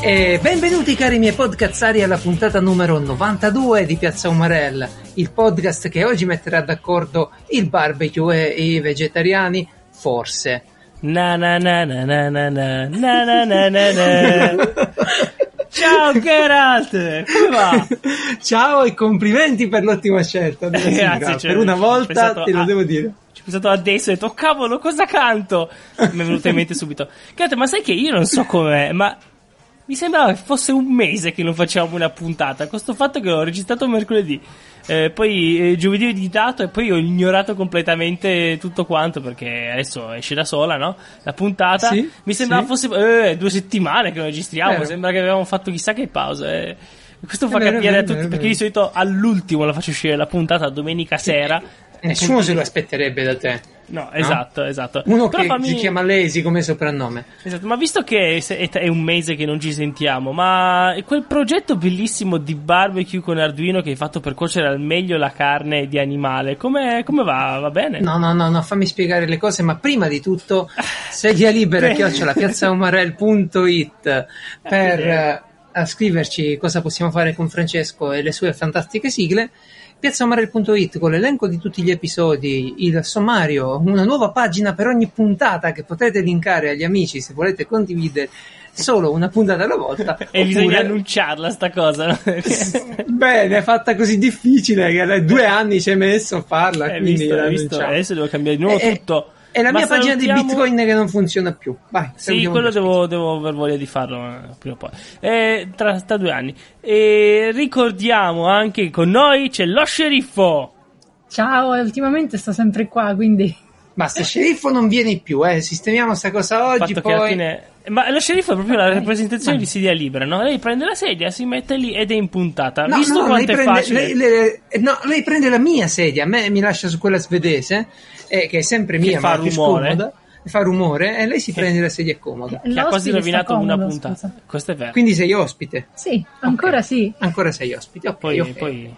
E benvenuti cari miei podcazzari alla puntata numero 92 di Piazza Umarella, il podcast che oggi metterà d'accordo il barbecue e i vegetariani, forse. Na na na na na na na na na na na na. Ciao Geralt, come va? Ciao e complimenti per l'ottima scelta. sigla. Grazie, cioè, per una volta te lo a- devo dire. Ci ho pensato adesso e ho detto, "Oh, cavolo, cosa canto? Mi è venuto in mente subito. Geralt, ma sai che io non so com'è, ma mi sembrava che fosse un mese che non facevamo una puntata, con sto fatto che l'ho registrato mercoledì. Eh, poi eh, giovedì ho editato e poi ho ignorato completamente tutto quanto perché adesso esce da sola, no? La puntata. Sì, mi sembrava sì. fosse eh, due settimane che lo registriamo, Vero. sembra che avevamo fatto chissà che pausa. eh. Questo fa vero, capire vero, a tutti perché di solito all'ultimo la faccio uscire la puntata domenica sera. Nessuno se lo aspetterebbe da te. No, esatto, esatto. Uno Però che fammi- si chiama Lazy come soprannome. Esatto, ma visto che è, un mese che non ci sentiamo, ma quel progetto bellissimo di barbecue con Arduino che hai fatto per cuocere al meglio la carne di animale, come, come va? Va bene? No, no, no, no, fammi spiegare le cose, ma prima di tutto, sedia libera, chiocciola, piazzaumarel.it per Eh, eh, scriverci cosa possiamo fare con Francesco e le sue fantastiche sigle. Piazzaumarel.it con l'elenco di tutti gli episodi, il sommario, una nuova pagina per ogni puntata che potete linkare agli amici se volete condividere solo una puntata alla volta. E bisogna oppure- annunciarla sta cosa. Bene, è fatta così difficile che da due anni ci hai messo a farla. Hai quindi visto, visto? Adesso devo cambiare di nuovo Eh, tutto. È la Ma mia pagina di salutiamo- Bitcoin che non funziona più. Vai, Sì, salutiamo quello devo, devo aver voglia di farlo eh, prima o poi. Eh, tra, tra due anni. E ricordiamo anche che con noi c'è lo sceriffo. Ciao, ultimamente sto sempre qua, quindi Basta, sceriffo non vieni più, eh. Sistemiamo sta cosa oggi, fatto poi... fine... Ma lo sceriffo è proprio la rappresentazione di sedia libera, no? Lei prende la sedia, si mette lì ed è in puntata. No, Visto no, quanto lei è prende, facile... lei, lei- eh, no, lei prende la mia sedia, a me mi lascia su quella svedese, eh, che è sempre Che mia, fa ma rumore. scomoda, e fa rumore, e lei si prende la sedia comoda. che ha quasi rovinato sta una comodo, puntata. scusa. Questo è vero. Quindi sei ospite. Sì, ancora Ok. sì. Ancora sei ospite, ok, poi, ok. poi...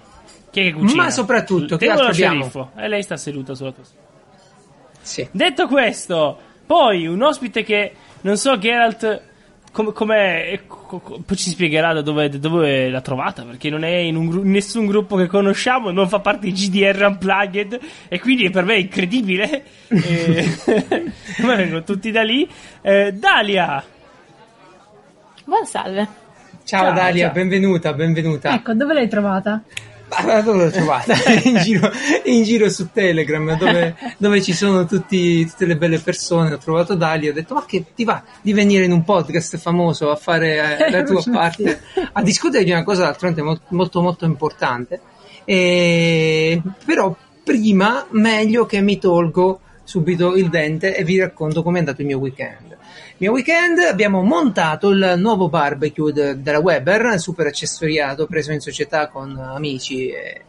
Chi è che cucina? Ma soprattutto, che altro lo abbiamo? E lei sta seduta sulla tua sedia. Sì. Detto questo, poi un ospite che non so Geralt come com'è, co- co- poi ci spiegherà da dove, da dove l'ha trovata perché non è in, un in nessun gruppo che conosciamo, non fa parte di GDR Unplugged e quindi per me è incredibile. E- ma vengono tutti da lì. Eh, Dalia, Buon salve. Ciao, Ciao, Dalia, ciao. benvenuta, benvenuta. Ecco, dove l'hai trovata? Ma dove l'ho trovata? in, giro, in giro su Telegram dove, dove ci sono tutti- tutte le belle persone. Ho trovato Dalia. Ho detto: Ma che ti va di venire in un podcast famoso a fare eh, la tua parte, a discutere di una cosa d'altronde molto, molto, molto importante. E, però, prima, meglio che mi tolgo subito il dente e vi racconto com'è andato il mio weekend. Mio weekend abbiamo montato il nuovo barbecue de- della Weber, super accessoriato, preso in società con amici, e-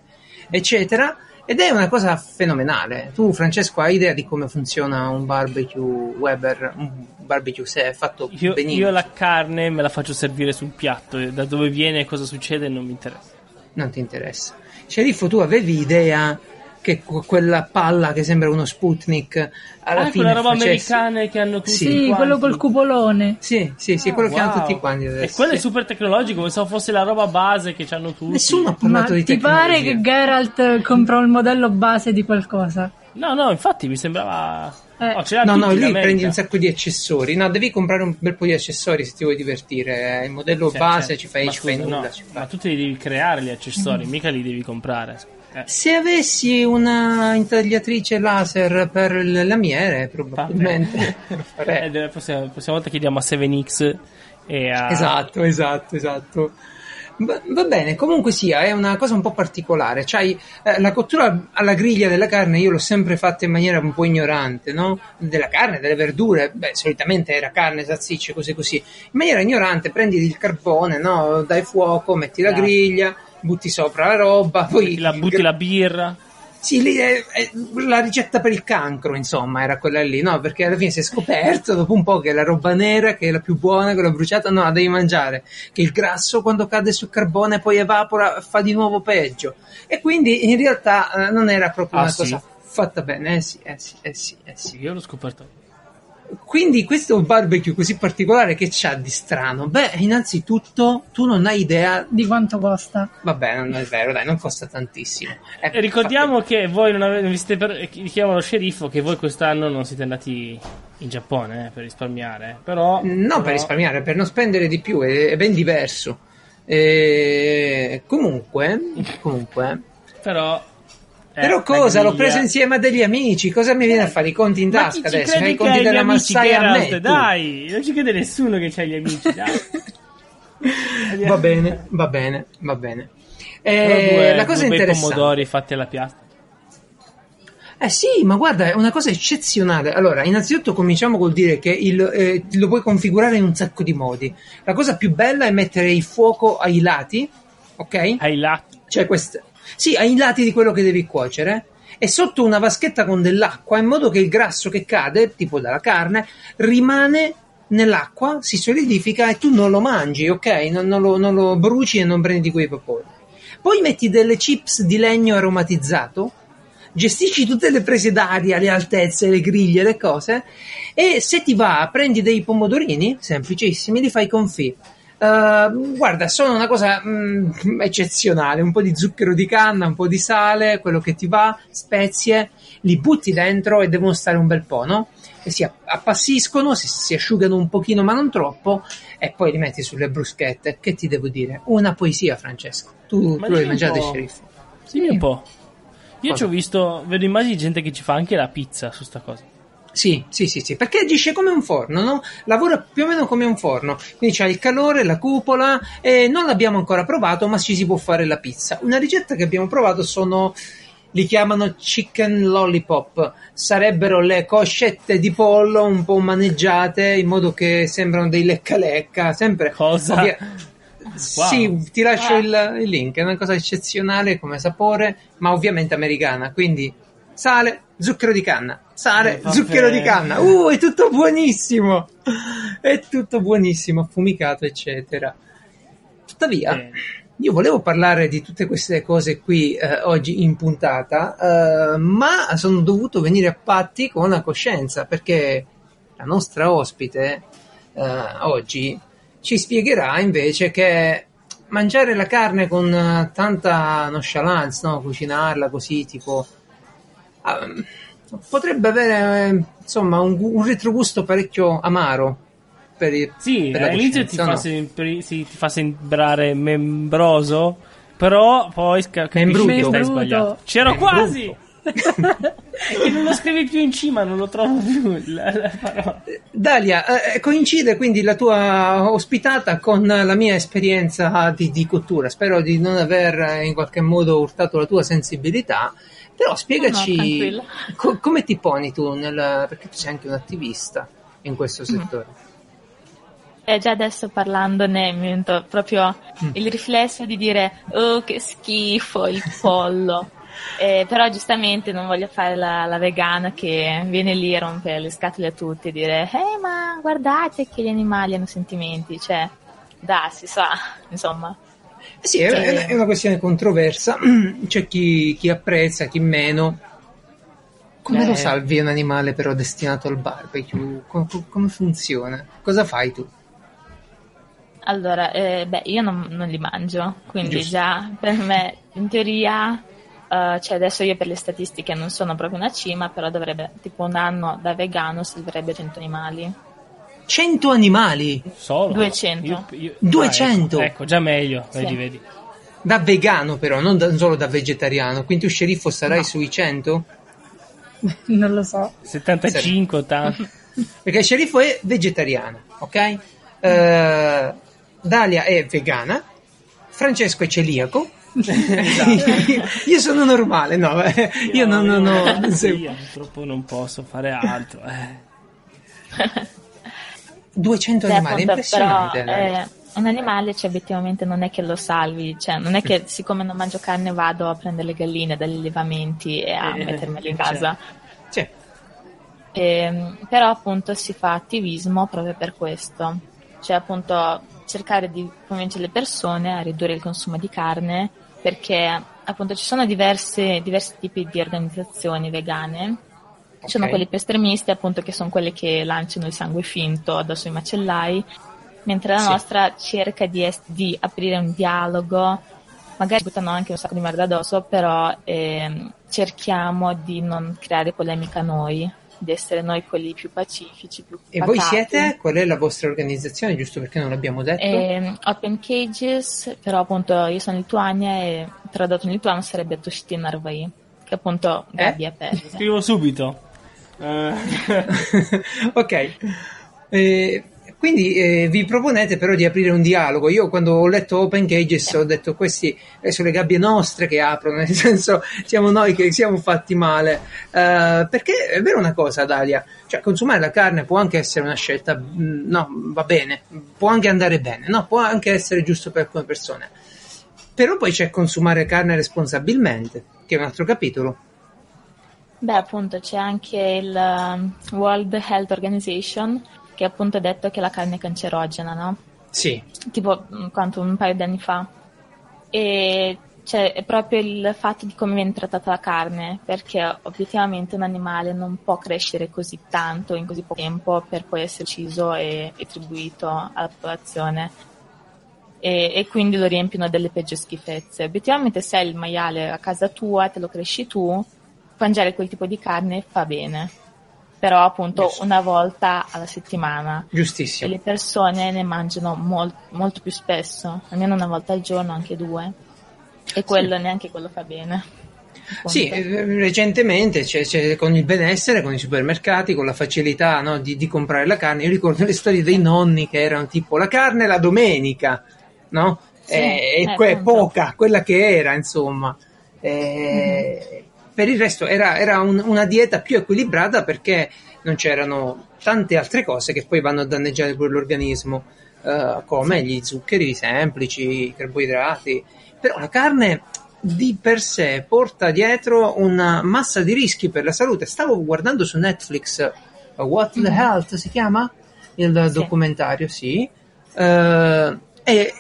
eccetera. Ed è una cosa fenomenale. Tu, Francesco, hai idea di come funziona un barbecue Weber? Un barbecue se è fatto io, benissimo? io la carne me la faccio servire sul piatto, da dove viene e cosa succede non mi interessa. Non ti interessa. Sceriffo, tu avevi idea che que- quella palla che sembra uno Sputnik alla ah, fine quella roba facesse- americana che hanno tutti Sì, Sì, quanti. quello col cupolone. Sì, sì, sì, quello che hanno Ah, Wow. tutti quanti adesso. E quello è Sì. super tecnologico, pensavo fosse la roba base che hanno tutti. Nessuno ha Ma parlato di ti pare tecnologia. che Geralt comprò il modello base di qualcosa? No, no, infatti mi sembrava. Eh. Oh, ce l'ha No, no, lì prendi un sacco di accessori. No, devi comprare un bel po' di accessori se ti vuoi divertire. eh. Il modello Cioè, base cioè, ci fai, ma ci fai scusa, nulla. no, ci fai. ma tu te li devi creare gli accessori, mica li devi comprare. Eh, Se avessi una intagliatrice laser per il lamiere, probabilmente lo farei. la prossima, prossima volta chiediamo a 7X e a. Esatto, esatto, esatto. Va, bene, comunque sia, è una cosa un po' particolare. C'hai, eh, la cottura alla griglia della carne io l'ho sempre fatta in maniera un po' ignorante, no? Della carne, delle verdure, beh, solitamente era carne, salsicce, cose così. In maniera ignorante prendi il carbone, no? Dai fuoco, metti la griglia, butti sopra la roba, poi... La butti la birra. Sì, lì è, è la ricetta per il cancro, insomma, era quella lì, no? Perché alla fine si è scoperto dopo un po' che la roba nera, che è la più buona, quella bruciata, no, la devi mangiare. Che il grasso quando cade sul carbone poi evapora, fa di nuovo peggio. E quindi in realtà eh, non era proprio Ah, una sì? cosa fatta bene. Eh sì, eh sì, eh sì, eh. Sì, io l'ho scoperto. Quindi questo barbecue così particolare che c'ha di strano? Beh, innanzitutto tu non hai idea Di quanto costa? Vabbè, non è vero, dai, non costa tantissimo. Eh, E ricordiamo che voi non avete, non vi siete per, richiamo lo sceriffo che voi quest'anno non siete andati in Giappone eh, per risparmiare. Però. Non però- per risparmiare, per non spendere di più, è, è ben diverso. Eh, comunque, comunque, Però. Eh, però la cosa? L'ho preso insieme a degli amici. Cosa mi viene a fare? I conti in Ma tasca adesso? I conti della amici massaia a me? Dai, non ci crede nessuno che c'hai gli amici, dai. Va bene, va bene, va bene. Eh, due- la cosa due interessante. pomodori fatti alla piastra. Eh sì, ma guarda, è una cosa eccezionale. Allora, innanzitutto cominciamo col dire che il, eh, lo puoi configurare in un sacco di modi. La cosa più bella è mettere il fuoco ai lati, ok? Ai lati. Cioè queste... Sì, ai lati di quello che devi cuocere. E sotto una vaschetta con dell'acqua, in modo che il grasso che cade, tipo dalla carne, rimane nell'acqua, si solidifica e tu non lo mangi, ok? Non, non lo, non lo bruci e non prendi quei vapori. Poi metti delle chips di legno aromatizzato, gestisci tutte le prese d'aria, le altezze, le griglie, le cose, e se ti va, prendi dei pomodorini, semplicissimi, li fai confit. Uh, guarda, sono una cosa mm, eccezionale, un po' di zucchero di canna, un po' di sale, quello che ti va, spezie, li butti dentro e devono stare un bel po', no? E si app- appassiscono, si, si asciugano un pochino ma non troppo e poi li metti sulle bruschette. Che ti devo dire? Una poesia, Francesco. Tu, Ma tu l'hai mangiato, sceriffo? Dimmi un po'. Io Cosa? ci ho visto, vedo immagini di gente che ci fa anche la pizza su sta cosa. Sì, sì, sì, sì, perché agisce come un forno, no? Lavora più o meno come un forno. Quindi c'ha il calore, la cupola e non l'abbiamo ancora provato, ma ci si può fare la pizza. Una ricetta che abbiamo provato sono li chiamano chicken lollipop. Sarebbero le coscette di pollo un po' maneggiate in modo che sembrano dei lecca lecca, sempre Cosa? ovvia- Wow. Sì, ti lascio il, il link, è una cosa eccezionale come sapore, ma ovviamente americana, quindi sale, zucchero di canna, sale, Eh, zucchero di canna, uh, è tutto buonissimo, è tutto buonissimo, affumicato, eccetera. Tuttavia, Eh. io volevo parlare di tutte queste cose qui eh, oggi in puntata, eh, ma sono dovuto venire a patti con la coscienza, perché la nostra ospite eh, oggi ci spiegherà invece che mangiare la carne con eh, tanta nonchalance, no? cucinarla così tipo potrebbe avere eh, insomma un, un retrogusto parecchio amaro per, il- Sì, per la all'inizio ti fa, no? sembri- sì, ti fa sembrare membroso, però poi sca- capisci Membruto. che stai sbagliando. C'ero Membruto. quasi! e non lo scrivi più in cima, non lo trovo più la, la. Dalia, eh, coincide quindi la tua ospitata con la mia esperienza di, di cottura. Spero di non aver eh, in qualche modo urtato la tua sensibilità. Però spiegaci No, no, co- come ti poni tu nel. perché tu sei anche un attivista in questo settore. E già adesso parlandone mi è venuto proprio il riflesso di dire oh che schifo il pollo. Eh, però giustamente non voglio fare la, la vegana che viene lì a rompere le scatole a tutti e dire eh ma guardate che gli animali hanno sentimenti, cioè da si sa, insomma. Sì, è, Sì. è una- è una questione controversa. C'è chi, chi apprezza, chi meno. Come Eh. lo salvi un animale però destinato al barbecue? Co- co- come funziona? Cosa fai tu? Allora, eh, beh, io non, non li mangio, quindi Giusto. già per me, in teoria, eh, cioè adesso io per le statistiche non sono proprio una cima, però dovrebbe, tipo un anno da vegano salverebbe 100 animali. 100 animali Solo? 200. Io- io- 200? Ah, ecco, ecco, già meglio, Sì. vedi, vedi. da vegano però, non, da- non solo da vegetariano. Quindi tu sceriffo sarai No. sui 100? Non lo so. 75, 80. Perché il sceriffo è vegetariano, ok? Eh, Dalia è vegana, Francesco è celiaco. io sono normale, no, eh, io non, non ho... non seguo. Io purtroppo non posso fare altro. Eh. 200 Cioè, animali, è impressionante. però, eh, un animale, cioè, obiettivamente non è che lo salvi, cioè, non è che siccome non mangio carne vado a prendere le galline dagli allevamenti e a Eh, mettermele in cioè. casa. Sì. Ehm, però appunto si fa attivismo proprio per questo, cioè appunto cercare di convincere le persone a ridurre il consumo di carne perché appunto ci sono diverse, diversi tipi di organizzazioni vegane Ci sono quelli più estremisti, appunto, che sono quelli che lanciano il sangue finto addosso ai macellai, mentre la Sì. nostra cerca di, es- di aprire un dialogo, magari buttano anche un sacco di merda addosso, però ehm, cerchiamo di non creare polemica noi, di essere noi quelli più pacifici, più E voi siete? Qual è la vostra organizzazione? Giusto perché non l'abbiamo detto. Ehm, Open Cages, però appunto io sono in Lituania e tradotto in lituano sarebbe Tushti Narvai, che appunto Eh? gabbie aperte. Scrivo subito. Eh, ok. Eh, quindi eh, vi proponete però di aprire un dialogo. Io quando ho letto Open Cages ho detto questi eh, sono le gabbie nostre che aprono, nel senso siamo noi che siamo fatti male. Eh, perché è vero una cosa, Dalia, cioè consumare la carne può anche essere una scelta, mh, no, va bene, può anche andare bene, no, può anche essere giusto per alcune persone. Però poi c'è consumare carne responsabilmente, che è un altro capitolo. Beh, appunto c'è anche il um, World Health Organization che appunto ha detto che la carne è cancerogena, no? Sì, Tipo mm, quanto un paio di anni fa. E c'è è proprio il fatto di come viene trattata la carne, perché obiettivamente un animale non può crescere così tanto in così poco tempo per poi essere ucciso e retribuito alla popolazione. E, e quindi lo riempiono delle peggio schifezze. Obiettivamente se hai il maiale a casa tua, te lo cresci tu, mangiare quel tipo di carne fa bene. Però appunto Giusto. una volta alla settimana e giustissimo. le persone ne mangiano mol- molto più spesso, almeno una volta al giorno, anche due. E quello neanche quello fa bene. Sì, appunto. eh, recentemente c'è, c'è con il benessere, con i supermercati, con la facilità no, di, di comprare la carne. Io ricordo le storie dei nonni che erano tipo la carne la domenica, no? Sì, Eh, e eh, que- poca, quella che era, insomma. Eh, Per il resto era, era un- una dieta più equilibrata perché non c'erano tante altre cose che poi vanno a danneggiare pure l'organismo, eh, come gli zuccheri semplici, i carboidrati. Però la carne di per sé porta dietro una massa di rischi per la salute. Stavo guardando su Netflix uh, What the Mhm. Health si chiama? Il Sì. documentario, sì. Eh, e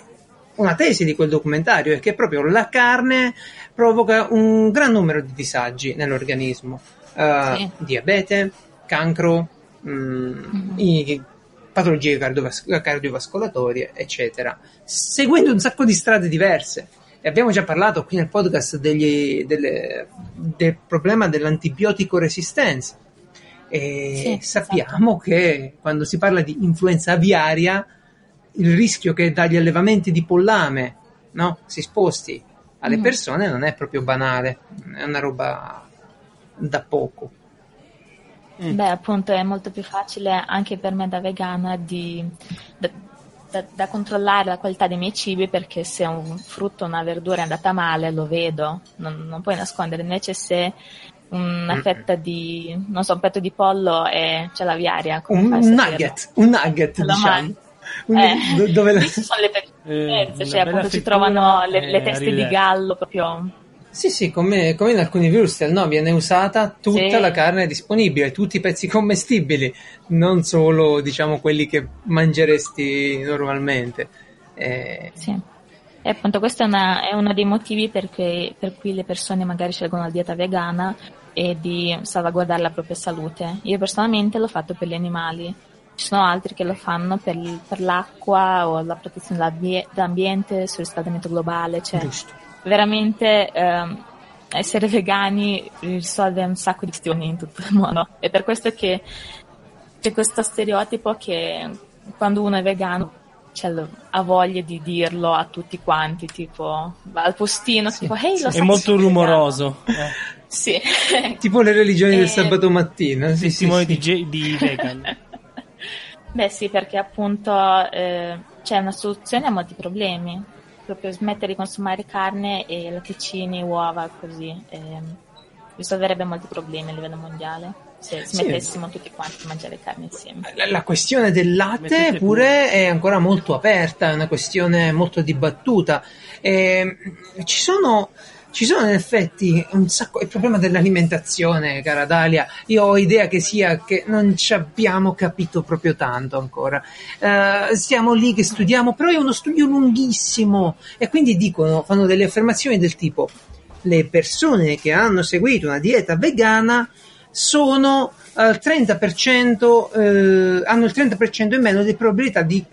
una tesi di quel documentario è che proprio la carne provoca un gran numero di disagi nell'organismo. Eh, Sì. Diabete, cancro, mm, Mhm. i- patologie cardiovas- cardiovascolatorie, eccetera, seguendo un sacco di strade diverse. E abbiamo già parlato qui nel podcast degli- delle- del problema dell'antibiotico resistenza. E Sì, sappiamo che quando si parla di influenza aviaria, il rischio che dagli allevamenti di pollame no, si sposti alle Mhm. persone non è proprio banale, è una roba da poco. Mm. Beh, appunto è molto più facile anche per me da vegana di, da, da- da controllare la qualità dei miei cibi perché se un frutto o una verdura è andata male lo vedo, non, non puoi nascondere. Invece se una Mm. fetta di, non so, un petto di pollo e c'è l'aviaria, come Un, un nugget, un nugget Te lo diciamo. Un- Eh, do- dove la- sono le peggio Eh, cioè appunto ci frittura trovano le, le teste di arrivederci. gallo proprio Sì, sì, come, come in alcuni Würstel, no? Viene usata tutta Sì. la carne disponibile, tutti i pezzi commestibili, non solo, diciamo, quelli che mangeresti normalmente. Eh, Sì. E appunto questo è, una- è uno dei motivi per cui, per cui le persone magari scelgono la dieta vegana e di salvaguardare la propria salute. Io personalmente l'ho fatto per gli animali. Ci sono altri che lo fanno per, per l'acqua o la protezione dell'ambie- dell'ambiente, sul riscaldamento globale. Cioè, giusto. veramente ehm, essere vegani risolve un sacco di questioni in tutto il mondo. È per questo che c'è questo stereotipo che quando uno è vegano c'è lo- ha voglia di dirlo a tutti quanti, tipo va al postino, Sì, tipo hey, sì. lo È molto sono vegano?" rumoroso. Eh, Sì. Tipo le religioni del Eh, sabato mattina. Sì, sì, testimone sì. di, di vegan. Beh sì, perché appunto eh, c'è una soluzione a molti problemi. Proprio smettere di consumare carne e latticini, uova, così. ehm, risolverebbe molti problemi a livello mondiale. Se Sì. smettessimo tutti quanti a mangiare carne insieme. La, la questione del latte pure è ancora molto aperta, è una questione molto dibattuta. E, ci sono ci sono in effetti un sacco il problema dell'alimentazione, cara Dalia. Io ho idea che sia che non ci abbiamo capito proprio tanto ancora. Eh, siamo lì che studiamo, però è uno studio lunghissimo e quindi dicono, fanno delle affermazioni del tipo le persone che hanno seguito una dieta vegana sono al 30%, eh, hanno il 30% in meno di probabilità di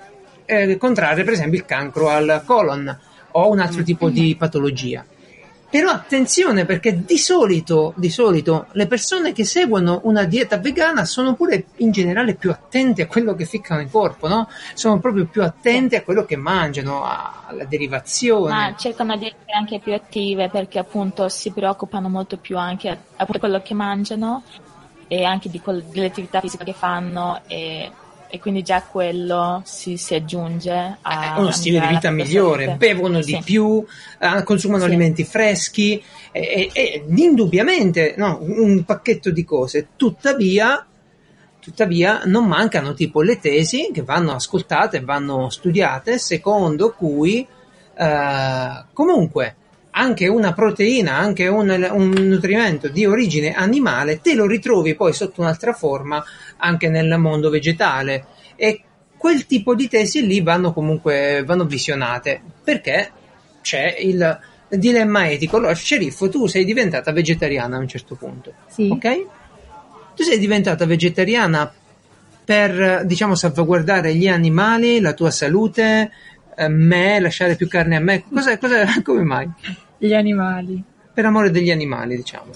eh, contrarre per esempio il cancro al colon o un altro tipo di patologia. Però attenzione perché di solito, di solito le persone che seguono una dieta vegana sono pure in generale più attente a quello che ficcano in corpo, no? Sono proprio più attente a quello che mangiano, alla derivazione. Ma cercano di essere anche più attive perché appunto si preoccupano molto più anche a quello che mangiano e anche di quel, dell'attività fisica che fanno e e quindi già quello si, si aggiunge a eh, uno stile di vita migliore, salute. bevono sì. di più, eh, consumano sì. alimenti freschi e, e, e indubbiamente no, un pacchetto di cose. Tuttavia, tuttavia non mancano tipo le tesi che vanno ascoltate, vanno studiate, secondo cui eh, comunque anche una proteina, anche un, un, nutrimento di origine animale, te lo ritrovi poi sotto un'altra forma anche nel mondo vegetale. E quel tipo di tesi lì vanno comunque vanno visionate perché c'è il dilemma etico. Allora, sceriffo, tu sei diventata vegetariana a un certo punto. Sì. Ok? Tu sei diventata vegetariana per, diciamo, salvaguardare gli animali, la tua salute, eh, me, lasciare più carne a me. Cosa, cosa, come mai? Gli animali. Per amore degli animali, diciamo.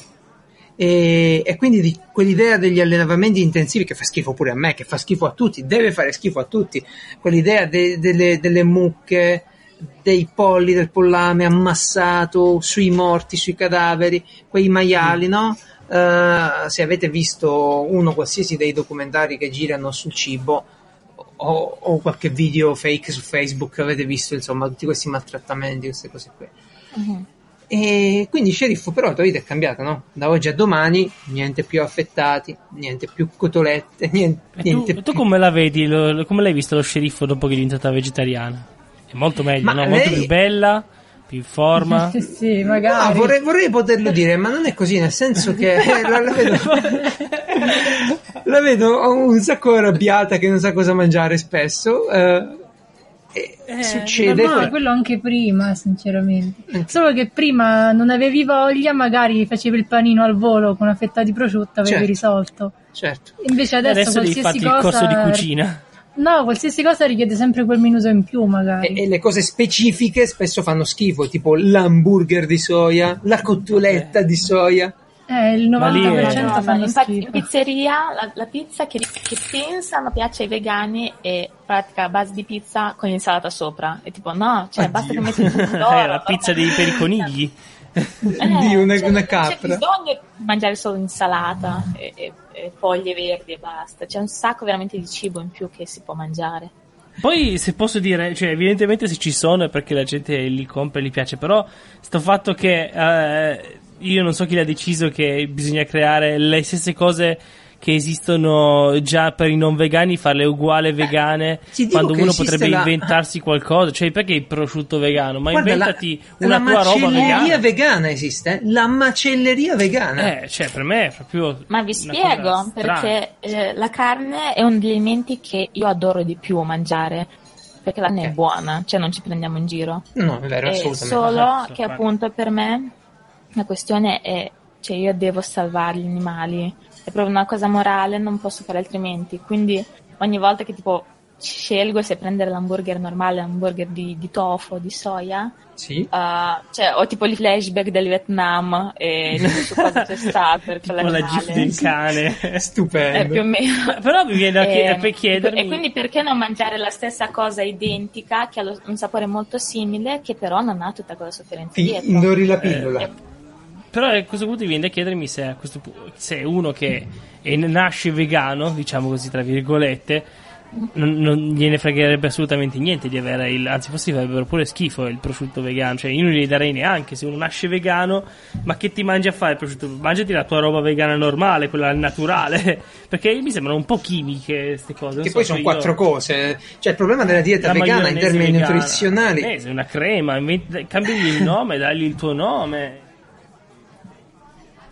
E, e, quindi di quell'idea degli allevamenti intensivi che fa schifo pure a me, che fa schifo a tutti, deve fare schifo a tutti, quell'idea de, delle, delle mucche, dei polli, del pollame ammassato sui morti, sui cadaveri, quei maiali, no? Uh, se avete visto uno qualsiasi dei documentari che girano sul cibo o, o, qualche video fake su Facebook avete visto insomma tutti questi maltrattamenti, queste cose qui. Uh-huh. E quindi sceriffo, però la tua vita è cambiata, no? Da oggi a domani, niente più affettati, niente più cotolette, niente, niente tu, tu, come la vedi? Lo, come l'hai visto lo sceriffo dopo che è diventata vegetariana? È molto meglio, ma no? Lei... Molto più bella, più in forma. sì, magari. No, vorrei, vorrei, poterlo dire, ma non è così, nel senso che la, la, vedo, la vedo un sacco arrabbiata che non sa cosa mangiare spesso. Eh, eh, succede. Ma quello anche prima, sinceramente. Eh. Solo che prima non avevi voglia, magari facevi il panino al volo con una fetta di prosciutto, avevi certo. risolto. Certo. Invece adesso, adesso qualsiasi cosa... il corso di cucina. No, qualsiasi cosa richiede sempre quel minuto in più, magari. E, e, le cose specifiche spesso fanno schifo, tipo l'hamburger di soia, la cotoletta di soia. Eh, il 90% no, fanno infatti in pizzeria la, la pizza che, che, pensano piace ai vegani è pratica a base di pizza con l'insalata sopra. E tipo no, cioè Oddio. basta che metti il pomodoro. È la pizza dei, per i conigli. Eh, di una, cioè, una capra. C'è bisogno di mangiare solo insalata e, e, e foglie verdi e basta. C'è un sacco veramente di cibo in più che si può mangiare. Poi, se posso dire, cioè, evidentemente se ci sono è perché la gente li compra e li piace, però sto fatto che eh, io non so chi l'ha deciso che bisogna creare le stesse cose che esistono già per i non vegani, farle uguali vegane, quando uno potrebbe la... inventarsi qualcosa. Cioè, perché il prosciutto vegano? Ma Guarda, inventati la, una la tua roba vegana. La macelleria vegana esiste? La macelleria vegana? Eh, cioè, per me è proprio. Ma vi spiego, perché eh, la carne è uno degli alimenti che io adoro di più mangiare perché la carne okay. è buona, cioè non ci prendiamo in giro. No, è vero, assolutamente. Solo che appunto per me la questione è, cioè io devo salvare gli animali, è proprio una cosa morale, non posso fare altrimenti, quindi ogni volta che tipo scelgo se prendere l'hamburger normale, l'hamburger di, di tofu, di soia, sì. Uh, cioè, ho tipo i flashback del Vietnam e su cosa c'è stato tipo la gif del cane stupendo. Eh, più o meno. Però mi viene da chied- per chiedermi e quindi perché non mangiare la stessa cosa identica che ha lo, un sapore molto simile che però non ha tutta quella sofferenza Ti dietro? indori la pillola. eh, però a questo punto viene da chiedermi se, a questo, se uno che è, nasce vegano, diciamo così tra virgolette, non, non, gliene fregherebbe assolutamente niente di avere il anzi forse farebbero pure schifo il prosciutto vegano cioè io non gli darei neanche se uno nasce vegano ma che ti mangi a fare il prosciutto? Mangiati la tua roba vegana normale quella naturale perché mi sembrano un po' chimiche queste cose che so, poi sono cioè quattro cose cioè il problema della dieta la vegana in termini vegana, nutrizionali è una crema cambi il nome dagli il tuo nome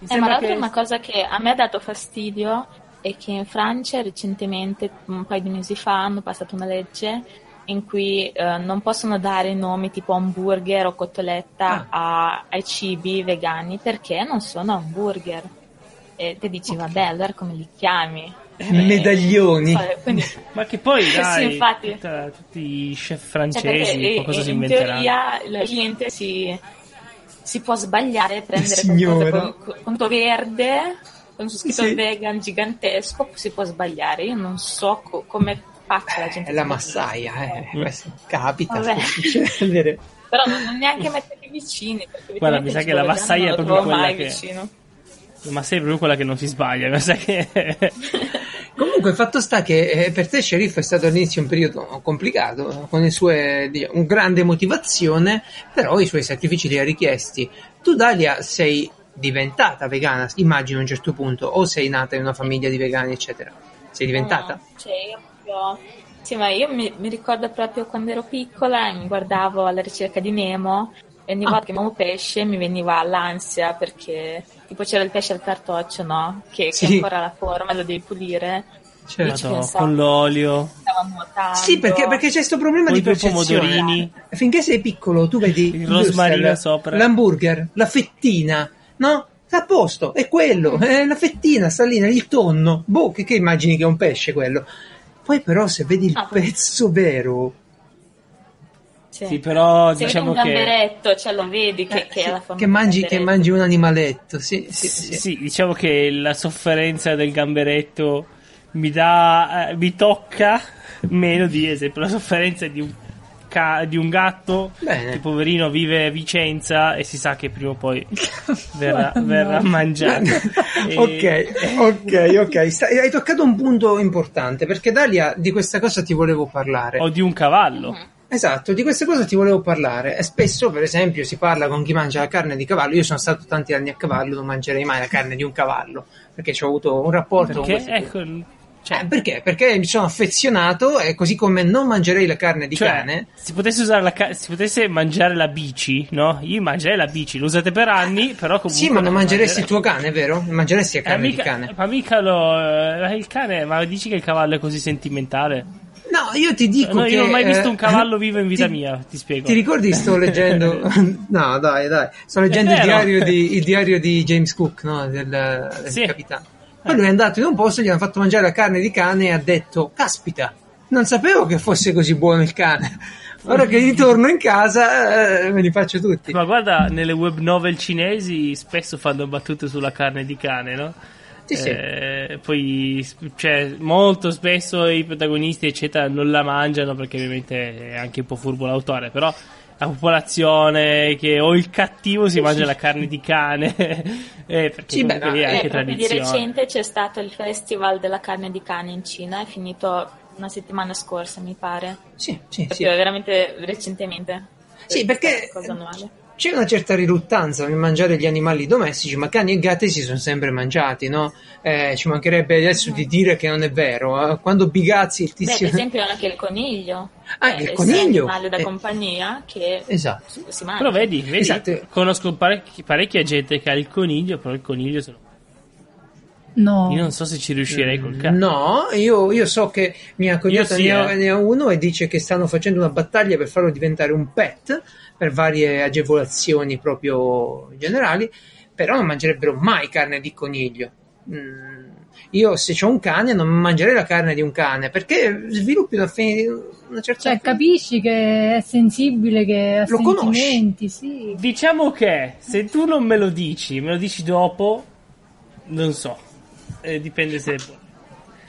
eh, ma l'altra che... una cosa che a me ha dato fastidio è che in Francia recentemente, un paio di mesi fa, hanno passato una legge in cui eh, non possono dare nomi tipo hamburger o cotoletta ah. a, ai cibi vegani perché non sono hamburger. e te dici, vabbè, allora come li chiami? Eh, medaglioni. Quindi... Ma che poi dai, sì, infatti. Tutta, tutti i chef francesi, cioè qualcosa si inventeranno. In teoria il cliente si, si può sbagliare, prendere qualcosa con conto verde, con su scritto sì. vegan gigantesco, si può sbagliare. Io non so co- come faccia la gente. È la massaia, eh. eh. capita. Però non, non neanche metterli vicini. Guarda, mi sa che la massaia è proprio quella che... Vicino. Ma sei proprio quella che non si sbaglia, mi sa che... Comunque, il fatto sta che eh, per te Sheriff è stato all'inizio un periodo complicato, con le sue diciamo, grande motivazione, però i suoi sacrifici li ha richiesti. Tu, Dalia, sei diventata vegana, immagino a un certo punto, o sei nata in una famiglia di vegani, eccetera. Sei diventata? No, cioè io. Sì, ma io mi, mi ricordo proprio quando ero piccola e mi guardavo alla ricerca di Nemo e ogni ah. volta che mangiavo pesce mi veniva l'ansia perché tipo c'era il pesce al cartoccio, no? Che, sì. che ancora la forma lo devi pulire. Certo, pensavo, con l'olio. Sì, perché, perché c'è questo problema con di percezione. pomodorini. Finché sei piccolo tu vedi il rosmarino sopra. L'hamburger, la fettina, no? a posto, è quello, è la fettina, sta lì il tonno. Boh, che, che immagini che è un pesce quello. Poi però se vedi il ah, pezzo vero sì. sì, però Se diciamo un gamberetto, cioè lo vedi che, eh, che, sì, che mangi, che mangi un animaletto. Sì, sì, sì, diciamo che la sofferenza del gamberetto mi dà, eh, mi tocca meno di esempio la sofferenza di un, ca- di un gatto Bene. che poverino vive a Vicenza e si sa che prima o poi verrà, verrà mangiato. e... Ok, ok, ok. Stai, hai toccato un punto importante perché Dalia di questa cosa ti volevo parlare. O di un cavallo. Mm-hmm. Esatto, di queste cose ti volevo parlare. E spesso, per esempio, si parla con chi mangia la carne di cavallo. Io sono stato tanti anni a cavallo, non mangerei mai la carne di un cavallo perché ci ho avuto un rapporto perché? con ecco, cioè, eh, perché? Perché mi sono affezionato e così come non mangerei la carne di cioè, cane. Si potesse, usare la ca- si potesse mangiare la bici, no? Io mangerei la bici, lo usate per anni, però comunque. Sì, ma non mangeresti mangerei. il tuo cane, vero? Mangeresti la carne eh, mica, di cane. Ma mica lo. Eh, il cane, ma dici che il cavallo è così sentimentale? No, io ti dico no, che... io non ho mai visto un cavallo vivo in vita ti, mia, ti spiego. Ti ricordi, sto leggendo... no, dai, dai. Sto leggendo il diario, di, il diario, di, James Cook, no? Del, del sì. capitano. Poi lui è andato in un posto, gli hanno fatto mangiare la carne di cane e ha detto, caspita, non sapevo che fosse così buono il cane. Ora che ritorno in casa eh, me li faccio tutti. Ma guarda, nelle web novel cinesi spesso fanno battute sulla carne di cane, no? Sì, sì. Eh, poi cioè, molto spesso i protagonisti eccetera non la mangiano perché ovviamente è anche un po' furbo l'autore però la popolazione che o il cattivo si mangia la carne di cane. Eh, perché sì, beh, no, è anche eh, tradizione. di recente c'è stato il festival della carne di cane in Cina è finito una settimana scorsa mi pare. Sì, sì, sì. veramente recentemente. Sì perché cosa annuale c'è una certa riluttanza nel mangiare gli animali domestici, ma cani e gatti si sono sempre mangiati, no? Eh, ci mancherebbe adesso di dire che non è vero. Eh? Quando Bigazzi il tizio... Beh, per esempio anche il coniglio. Ah, eh, il coniglio! un animale da eh. compagnia che esatto. si mangia. Però vedi, vedi esatto. conosco parecchi, parecchia gente che ha il coniglio, però il coniglio se lo No. Io non so se ci riuscirei col cane. No, io, io, so che mia cognata sì, ne, eh. ne, ha uno e dice che stanno facendo una battaglia per farlo diventare un pet per varie agevolazioni proprio generali, però non mangerebbero mai carne di coniglio. Mm, io se ho un cane non mangerei la carne di un cane perché sviluppi una, fe- una certa... Cioè capisci che è sensibile, che ha lo sentimenti, sì. Diciamo che se tu non me lo dici, me lo dici dopo, non so, eh, dipende se...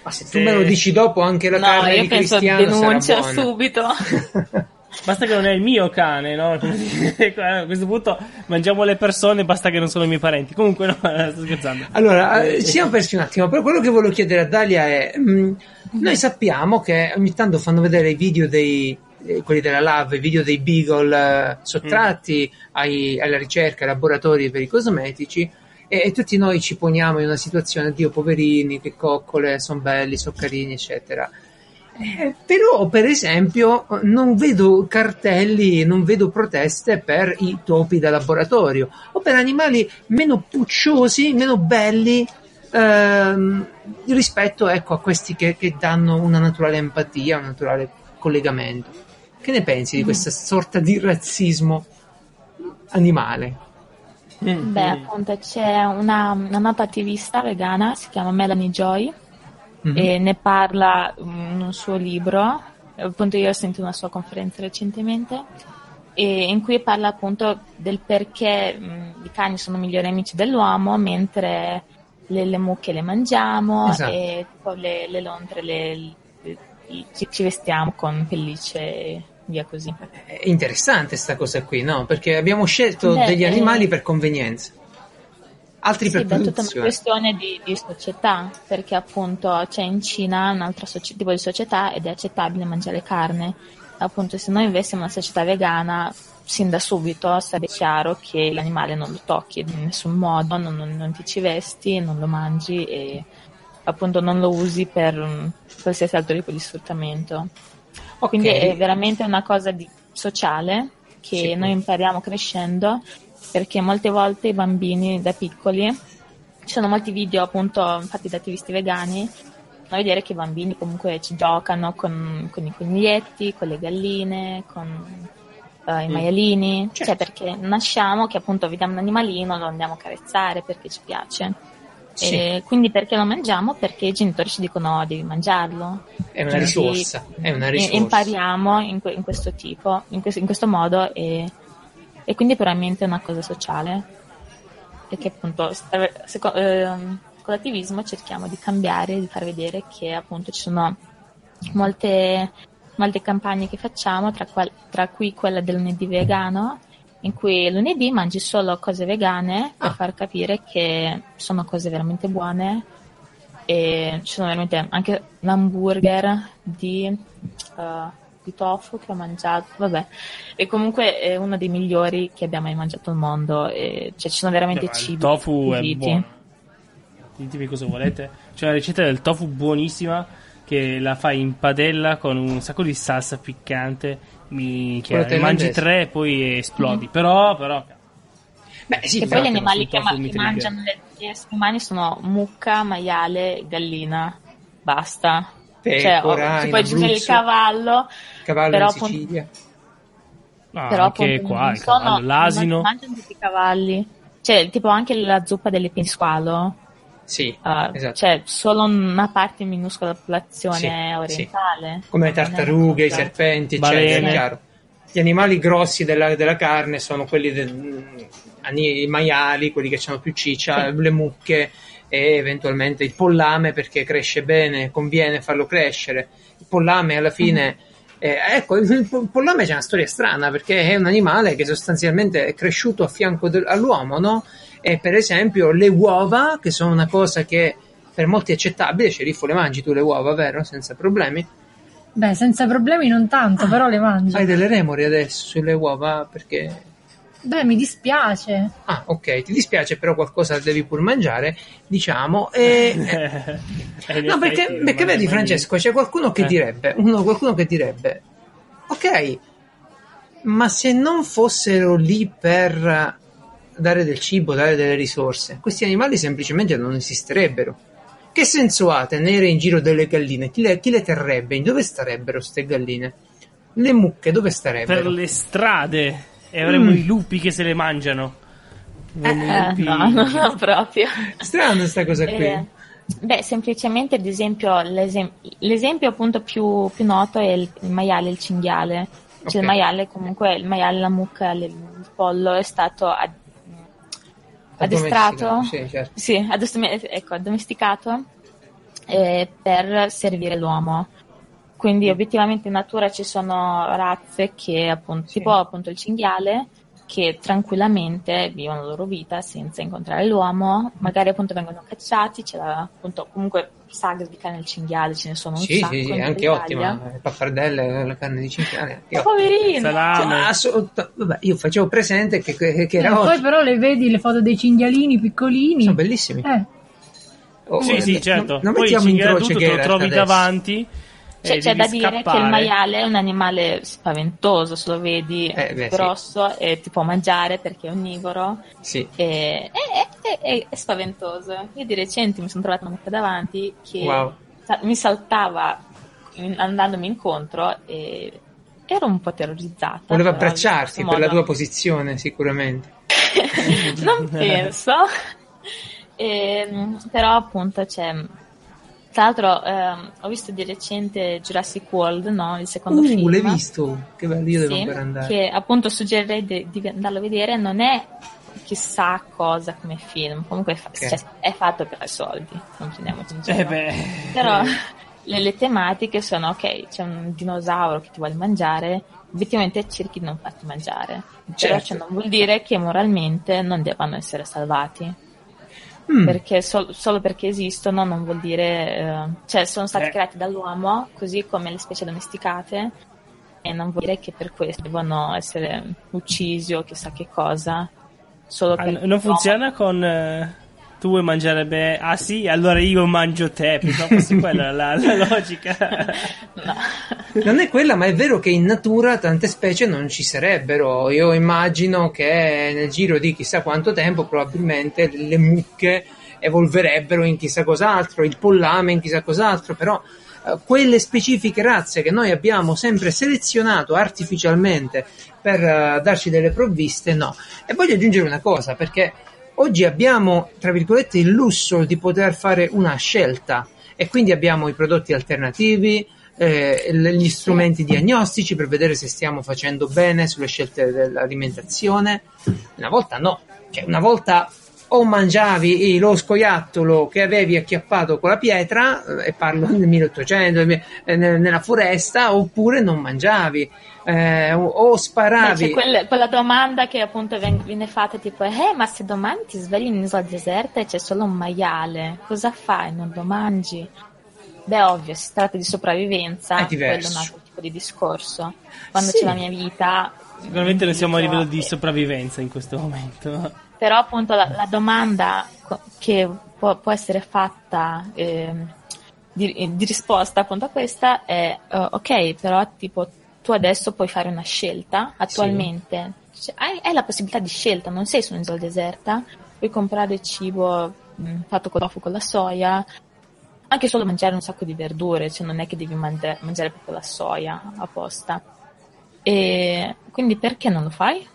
Ma se, se tu me lo dici dopo anche la no, carne di cristiano denuncia subito. Basta che non è il mio cane, no? a questo punto mangiamo le persone, basta che non sono i miei parenti. Comunque, no, sto scherzando. Allora, eh, ci siamo persi un attimo, però quello che volevo chiedere a Dalia è: mh, mm, noi sappiamo che ogni tanto fanno vedere i video dei, eh, quelli della Lab, i video dei Beagle eh, sottratti mm. ai, alla ricerca, ai laboratori per i cosmetici. E, e, tutti noi ci poniamo in una situazione, Dio, poverini, che coccole, sono belli, sono carini, eccetera. Eh, però, per esempio, non vedo cartelli, non vedo proteste per i topi da laboratorio o per animali meno pucciosi, meno belli ehm, rispetto ecco, a questi che, che, danno una naturale empatia, un naturale collegamento. Che ne pensi di mm. questa sorta di razzismo animale? Beh, appunto, c'è una, una nota attivista vegana, si chiama Melanie Joy, mm-hmm. e ne parla in un suo libro. Appunto, io ho sentito una sua conferenza recentemente, in cui parla appunto del perché mh, i cani sono migliori amici dell'uomo, mentre le, le mucche le mangiamo esatto. e le, le lontre le, le, ci, ci vestiamo con pellicce e via così. È interessante questa cosa qui, no? Perché abbiamo scelto Beh, degli animali eh... per convenienza. Altri sì, per è tutta una questione di, di, società, perché appunto c'è in Cina un altro soci- tipo di società ed è accettabile mangiare carne. Appunto, se noi avessimo una società vegana, sin da subito sarebbe chiaro che l'animale non lo tocchi in nessun modo, non, non, non ti ci vesti, non lo mangi e appunto non lo usi per um, qualsiasi altro tipo di sfruttamento. Okay. Quindi è veramente una cosa di, sociale che sì. noi impariamo crescendo perché molte volte i bambini da piccoli, ci sono molti video appunto fatti da attivisti vegani, fanno vedere che i bambini comunque ci giocano con, con i coniglietti, con le galline, con uh, i mm. maialini, cioè, certo. cioè perché nasciamo che appunto vediamo un animalino, lo andiamo a carezzare perché ci piace. Sì. E quindi perché lo mangiamo? Perché i genitori ci dicono oh, devi mangiarlo. È una risorsa. È una risorsa. Impariamo in, que- in, questo tipo, in, que- in questo modo e, e, quindi probabilmente è una cosa sociale. Perché appunto seco- eh, con l'attivismo cerchiamo di cambiare, di far vedere che appunto ci sono molte, molte campagne che facciamo, tra, qual- tra cui quella del lunedì vegano in cui lunedì mangi solo cose vegane per ah. far capire che sono cose veramente buone e ci sono veramente anche l'hamburger di, uh, di tofu che ho mangiato, vabbè, e comunque è uno dei migliori che abbia mai mangiato al mondo, e, cioè ci sono veramente Beh, cibi. Il tofu è buono. Ditemi cosa volete. C'è una ricetta del tofu buonissima che la fai in padella con un sacco di salsa piccante mi mangi tre e poi esplodi. Mm. Però, però. Beh, sì, e poi gli animali che, ma- che mangiano gli esseri umani sono mucca, maiale, gallina. Basta. Pecora, cioè, oh, poi aggiungere il cavallo. Cavallo però, in Sicilia. No, però anche qua, sono, l'asino. Mangiano tutti i cavalli. Cioè, tipo anche la zuppa delle pensqualo sì, uh, esatto. Cioè, solo una parte minuscola della popolazione sì, orientale. Sì. Come le tartarughe, i serpenti, eccetera, è chiaro. Gli animali grossi della, della carne sono quelli del, i maiali, quelli che hanno più ciccia, sì. le mucche e eventualmente il pollame perché cresce bene, conviene farlo crescere. Il pollame alla fine... Mm. Eh, ecco, il pollame c'è una storia strana perché è un animale che sostanzialmente è cresciuto a fianco de- all'uomo, no? E per esempio le uova, che sono una cosa che per molti è accettabile, sceriffo le mangi tu le uova, vero? Senza problemi. Beh, senza problemi non tanto, ah, però le mangi. Hai delle remore adesso sulle uova perché... Beh, mi dispiace. Ah, ok, ti dispiace, però qualcosa devi pur mangiare, diciamo. E... no, perché, perché vedi, Francesco, c'è qualcuno che eh. direbbe, uno, qualcuno che direbbe, ok, ma se non fossero lì per dare del cibo, dare delle risorse. Questi animali semplicemente non esisterebbero. Che senso ha tenere in giro delle galline? Chi le, chi le terrebbe? In dove starebbero queste galline? Le mucche dove starebbero? Per le strade e avremo mm. i lupi che se le mangiano. Eh, no, no, no, proprio. Strano sta cosa qui. Eh, beh, semplicemente ad esempio l'esem- l'esempio appunto più, più, noto è il, il maiale, il cinghiale. Cioè okay. il maiale comunque, il maiale, la mucca, il pollo è stato ad- addestrato, sì, certo. sì addomesticato, ecco, addomesticato eh, per servire l'uomo. Quindi obiettivamente in natura ci sono razze che appunto, sì. tipo appunto il cinghiale, che tranquillamente vivono la loro vita senza incontrare l'uomo, magari appunto vengono cacciati, c'è la, appunto comunque sagre di carne del cinghiale, ce ne sono un sì, sacco. Sì, sì, anche ottima, le pappardelle, la carne di cinghiale. Poverino! Salame. Cioè, vabbè, io facevo presente che, che, che era eh, Poi però le vedi le foto dei cinghialini piccolini. Sono bellissimi. Eh. Oh, sì, sì, certo. Non, non Poi mettiamo in croce che lo trovi adesso. davanti cioè, c'è da dire scappare. che il maiale è un animale spaventoso, se lo vedi eh, beh, grosso sì. e ti può mangiare perché è onnivoro. Sì. E, è, è, è, spaventoso. Io di recente mi sono trovata una mucca davanti che wow. mi saltava andandomi incontro e, ero un po' terrorizzata. Voleva abbracciarti per la tua posizione, sicuramente. non penso. E, ehm, però appunto c'è tra l'altro ehm, ho visto di recente Jurassic World, no? il secondo uh, film. l'hai visto? Che bello, io devo sì, ancora andare. Che appunto suggerirei di, di, andarlo a vedere, non è chissà cosa come film, comunque okay. cioè, è fatto per i soldi, non prendiamoci in giro. Eh Però le, le, tematiche sono ok, c'è un dinosauro che ti vuole mangiare, obiettivamente cerchi di non farti mangiare, certo. però ciò non vuol dire che moralmente non debbano essere salvati. Mm. Perché sol- solo perché esistono non vuol dire, eh, cioè sono stati eh. creati dall'uomo, così come le specie domesticate, e non vuol dire che per questo devono essere uccisi o chissà che cosa. Solo ah, non funziona con eh, tu vuoi mangiare bene, ah sì, allora io mangio te, pensavo fosse quella la, la logica. no. Non è quella, ma è vero che in natura tante specie non ci sarebbero. Io immagino che nel giro di chissà quanto tempo probabilmente le mucche evolverebbero in chissà cos'altro, il pollame in chissà cos'altro, però eh, quelle specifiche razze che noi abbiamo sempre selezionato artificialmente per uh, darci delle provviste, no. E voglio aggiungere una cosa, perché Oggi abbiamo, tra virgolette, il lusso di poter fare una scelta e quindi abbiamo i prodotti alternativi, eh, gli strumenti diagnostici per vedere se stiamo facendo bene sulle scelte dell'alimentazione. Una volta no, cioè una volta o mangiavi lo scoiattolo che avevi acchiappato con la pietra, eh, e parlo nel 1800, eh, nella foresta, oppure non mangiavi eh, o sparavi. C'è quella, quella, domanda che appunto viene fatta tipo, eh, ma se domani ti svegli in un'isola deserta e c'è solo un maiale, cosa fai? Non lo mangi? Beh, ovvio, si tratta di sopravvivenza, è quello è un altro tipo di discorso. Quando sì. c'è la mia vita... Sicuramente non siamo a livello di sopravvivenza in questo momento. Però appunto la, la domanda che può, può essere fatta... Eh, di, di, risposta appunto a questa è uh, ok, però tipo tu adesso puoi fare una scelta attualmente. Sì. Cioè, hai, hai, la possibilità di scelta, non sei su un'isola deserta, puoi comprare cibo mh, mm, fatto con tofu con la soia, anche solo mangiare un sacco di verdure, cioè non è che devi mangiare, mangiare proprio la soia apposta. E quindi perché non lo fai?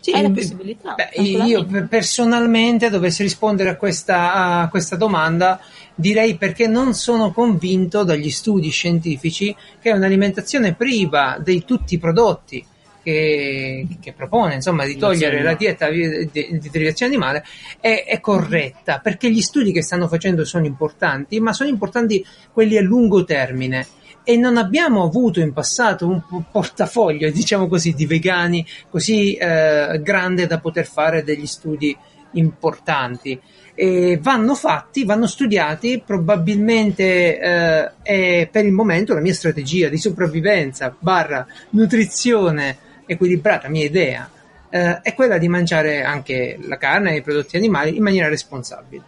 Sì, Hai la possibilità. Beh, io personalmente dovessi rispondere a questa, a questa domanda, direi perché non sono convinto dagli studi scientifici che un'alimentazione priva di tutti i prodotti che, che, propone insomma di togliere la dieta di, di, di derivazione animale è, è, corretta perché gli studi che stanno facendo sono importanti ma sono importanti quelli a lungo termine. E non abbiamo avuto in passato un portafoglio diciamo così di vegani così eh, grande da poter fare degli studi importanti. E vanno fatti, vanno studiati, probabilmente eh, è per il momento la mia strategia di sopravvivenza barra nutrizione equilibrata, mia idea, eh, è quella di mangiare anche la carne e i prodotti animali in maniera responsabile,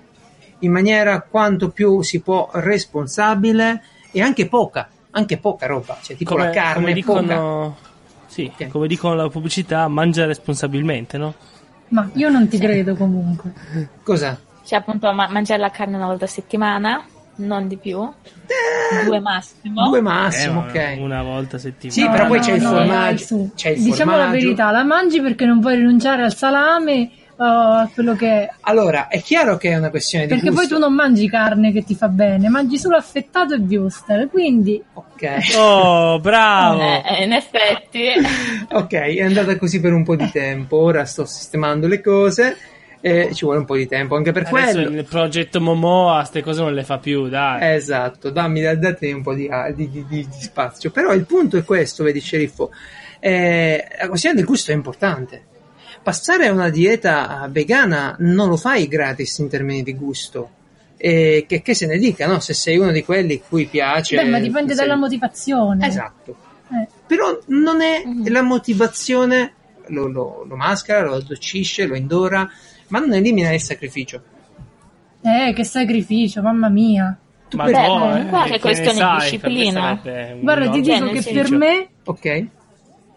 in maniera quanto più si può responsabile e anche poca, anche poca roba, cioè tipo come, la carne come dicono, sì, okay. come dicono la pubblicità, mangia responsabilmente, no? Ma io non ti credo comunque. Cosa? Cioè, appunto, ma- mangiare la carne una volta a settimana, non di più. Eh, due massimo. Due massimo, eh, ok. Una volta a settimana. Sì, no, però poi no, c'è, il formaggio, c'è il diciamo formaggio. la verità, la mangi perché non vuoi rinunciare al salame a quello che è. Allora, è chiaro che è una questione di Perché poi tu non mangi carne che ti fa bene, mangi solo affettato e wuster, quindi... Ok. Oh, bravo! Eh, in effetti. ok, è andata così per un po' di tempo, ora sto sistemando le cose e ci vuole un po' di tempo anche per Adesso quello. il progetto Momoa queste cose non le fa più, dai. Esatto, dammi da te un po' di, di, di, di, spazio. Però il punto è questo, vedi sceriffo, eh, la questione del gusto è importante. Passare a una dieta vegana non lo fai gratis in termini di gusto. E che, che se ne dica, no? Se sei uno di quelli cui piace. Beh, ma dipende sei... dalla motivazione. Esatto. Eh. Però non è mm. la motivazione, lo, lo, lo maschera, lo addolcisce, lo indora, ma non elimina il sacrificio. Eh, che sacrificio, mamma mia. Ma Beh, no, eh, guarda che questione di disciplina. Guarda, ti dico che per me Ok.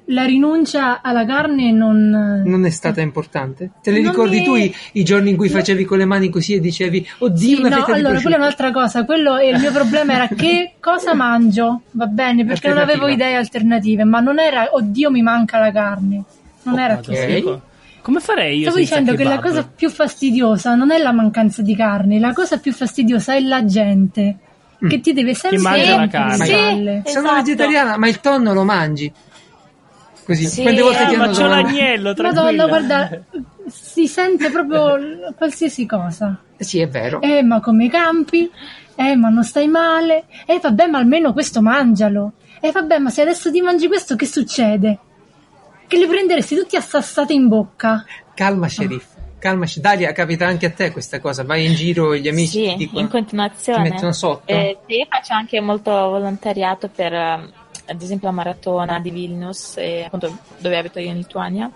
la rinuncia alla carne non... Non è stata importante? Te le ricordi è... tu i, i, giorni in cui facevi no. con le mani così e dicevi, oddio, sì, una no, allora, quella è un'altra cosa. Quello è il mio problema era che cosa mangio, va bene, perché non avevo idee alternative, ma non era, oddio, mi manca la carne. Non oh, era okay. Come farei io? Stavo dicendo kebab? che la cosa più fastidiosa non è la mancanza di carne, la cosa più fastidiosa è la gente mm. che ti deve sempre che mangia la carne. Sì, esatto. Sono vegetariana, ma il tonno lo mangi. Così, sì, quante volte eh, ti ma hanno c'ho l'agnello, Madonna, guarda, si sente proprio qualsiasi cosa. Sì, è vero. Eh, ma come campi? Eh, ma non stai male? Eh, vabbè, ma almeno questo mangialo. Eh, vabbè, ma se adesso ti mangi questo, che succede? Che li prenderesti tutti assassati in bocca. Calma, sceriffo. Oh. Calma, Dalia, capita anche a te questa cosa? Vai in giro e gli amici sì, ti dicono, in continuazione. ti mettono sotto? Eh, sì, faccio anche molto volontariato per ad esempio la maratona di Vilnius, eh, appunto dove abito io in Lituania.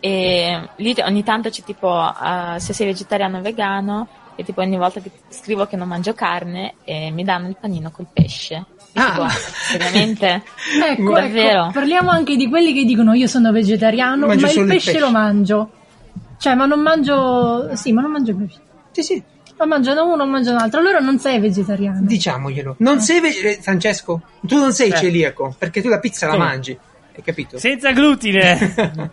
E lì ogni tanto c'è tipo, uh, se sei vegetariano o vegano, e tipo ogni volta che scrivo che non mangio carne, eh, mi danno il panino col pesce. Ah. tipo, seriamente? ecco? Ecco, parliamo anche di quelli che dicono io sono vegetariano, mangio ma il pesce, il pesce lo mangio. Cioè, ma non mangio... Sì, ma non mangio il pesce. Sì, sì. Ma mangiano uno mangiano l'altro, allora non sei vegetariano. Diciamoglielo. Non eh. sei vegetariano, Francesco? Tu non sei eh. celiaco, perché tu la pizza la mangi. Hai capito? Senza glutine.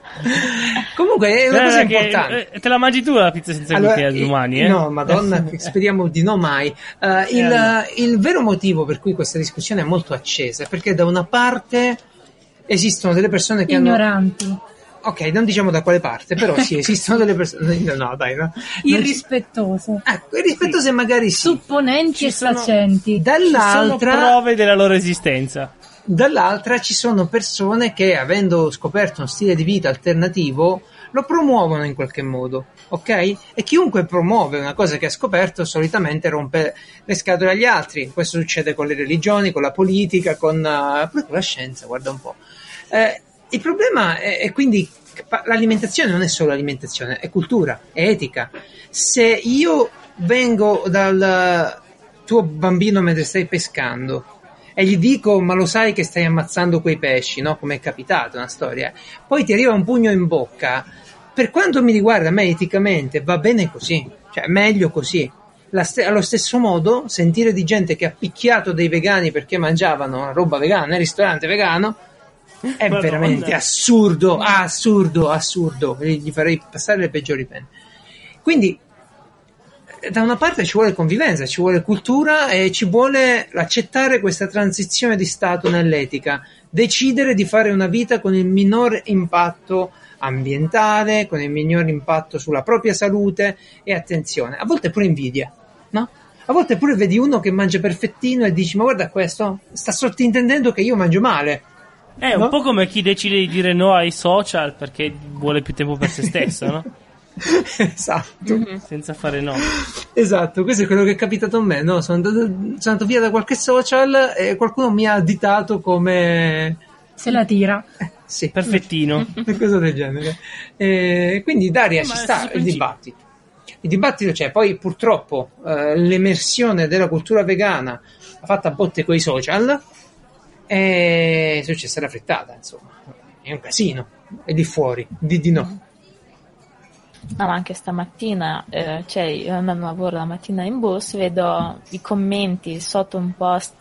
Comunque è una cosa importante. Eh, te la mangi tu la pizza senza allora, glutine domani? Eh? No, madonna, speriamo di no mai. Uh, il, allora. il vero motivo per cui questa discussione è molto accesa è perché da una parte esistono delle persone che Ignoranti. hanno ok, non diciamo da quale parte, però sì, esistono delle persone. No, dai, no. Irrispettose. Ecco, irrispettose sì. magari sì. Supponenti e saccenti. Dall'altra. Ci sono prove della loro esistenza. Dall'altra ci sono persone che, avendo scoperto uno stile di vita alternativo, lo promuovono in qualche modo, ok? E chiunque promuove una cosa che ha scoperto solitamente rompe le scatole agli altri. Questo succede con le religioni, con la politica, con, uh, con la scienza, guarda un po'. Eh, il problema è, è quindi l'alimentazione non è solo alimentazione, è cultura, è etica. Se io vengo dal tuo bambino mentre stai pescando e gli dico ma lo sai che stai ammazzando quei pesci, no? Come è capitato, una storia. Poi ti arriva un pugno in bocca. Per quanto mi riguarda, a me eticamente va bene così, cioè meglio così. St- allo stesso modo, sentire di gente che ha picchiato dei vegani perché mangiavano roba vegana nel ristorante vegano è Madonna. veramente assurdo, assurdo, assurdo. Gli farei passare le peggiori penne. Quindi, da una parte ci vuole convivenza, ci vuole cultura e ci vuole accettare questa transizione di stato nell'etica, decidere di fare una vita con il minor impatto ambientale, con il minor impatto sulla propria salute e attenzione, a volte pure invidia, no? A volte pure vedi uno che mangia perfettino e dici ma guarda questo, sta sottintendendo che io mangio male. È un po' come chi decide di dire no ai social perché vuole più tempo per se stesso, no? esatto. Mm-hmm. Senza fare no. Esatto, questo è quello che è capitato a me. No? Sono, andato, sono andato via da qualche social e qualcuno mi ha additato come. Se la tira. Eh, sì. Perfettino. Una cosa del genere. E quindi Daria, ci sta il dibattito. Il dibattito c'è, poi purtroppo eh, l'emersione della cultura vegana ha fatto a botte coi social e è successa la frittata, insomma. È un casino. È di fuori, di di no. No, ma anche stamattina, eh, cioè io andando a lavoro la mattina in bus, vedo i commenti sotto un post,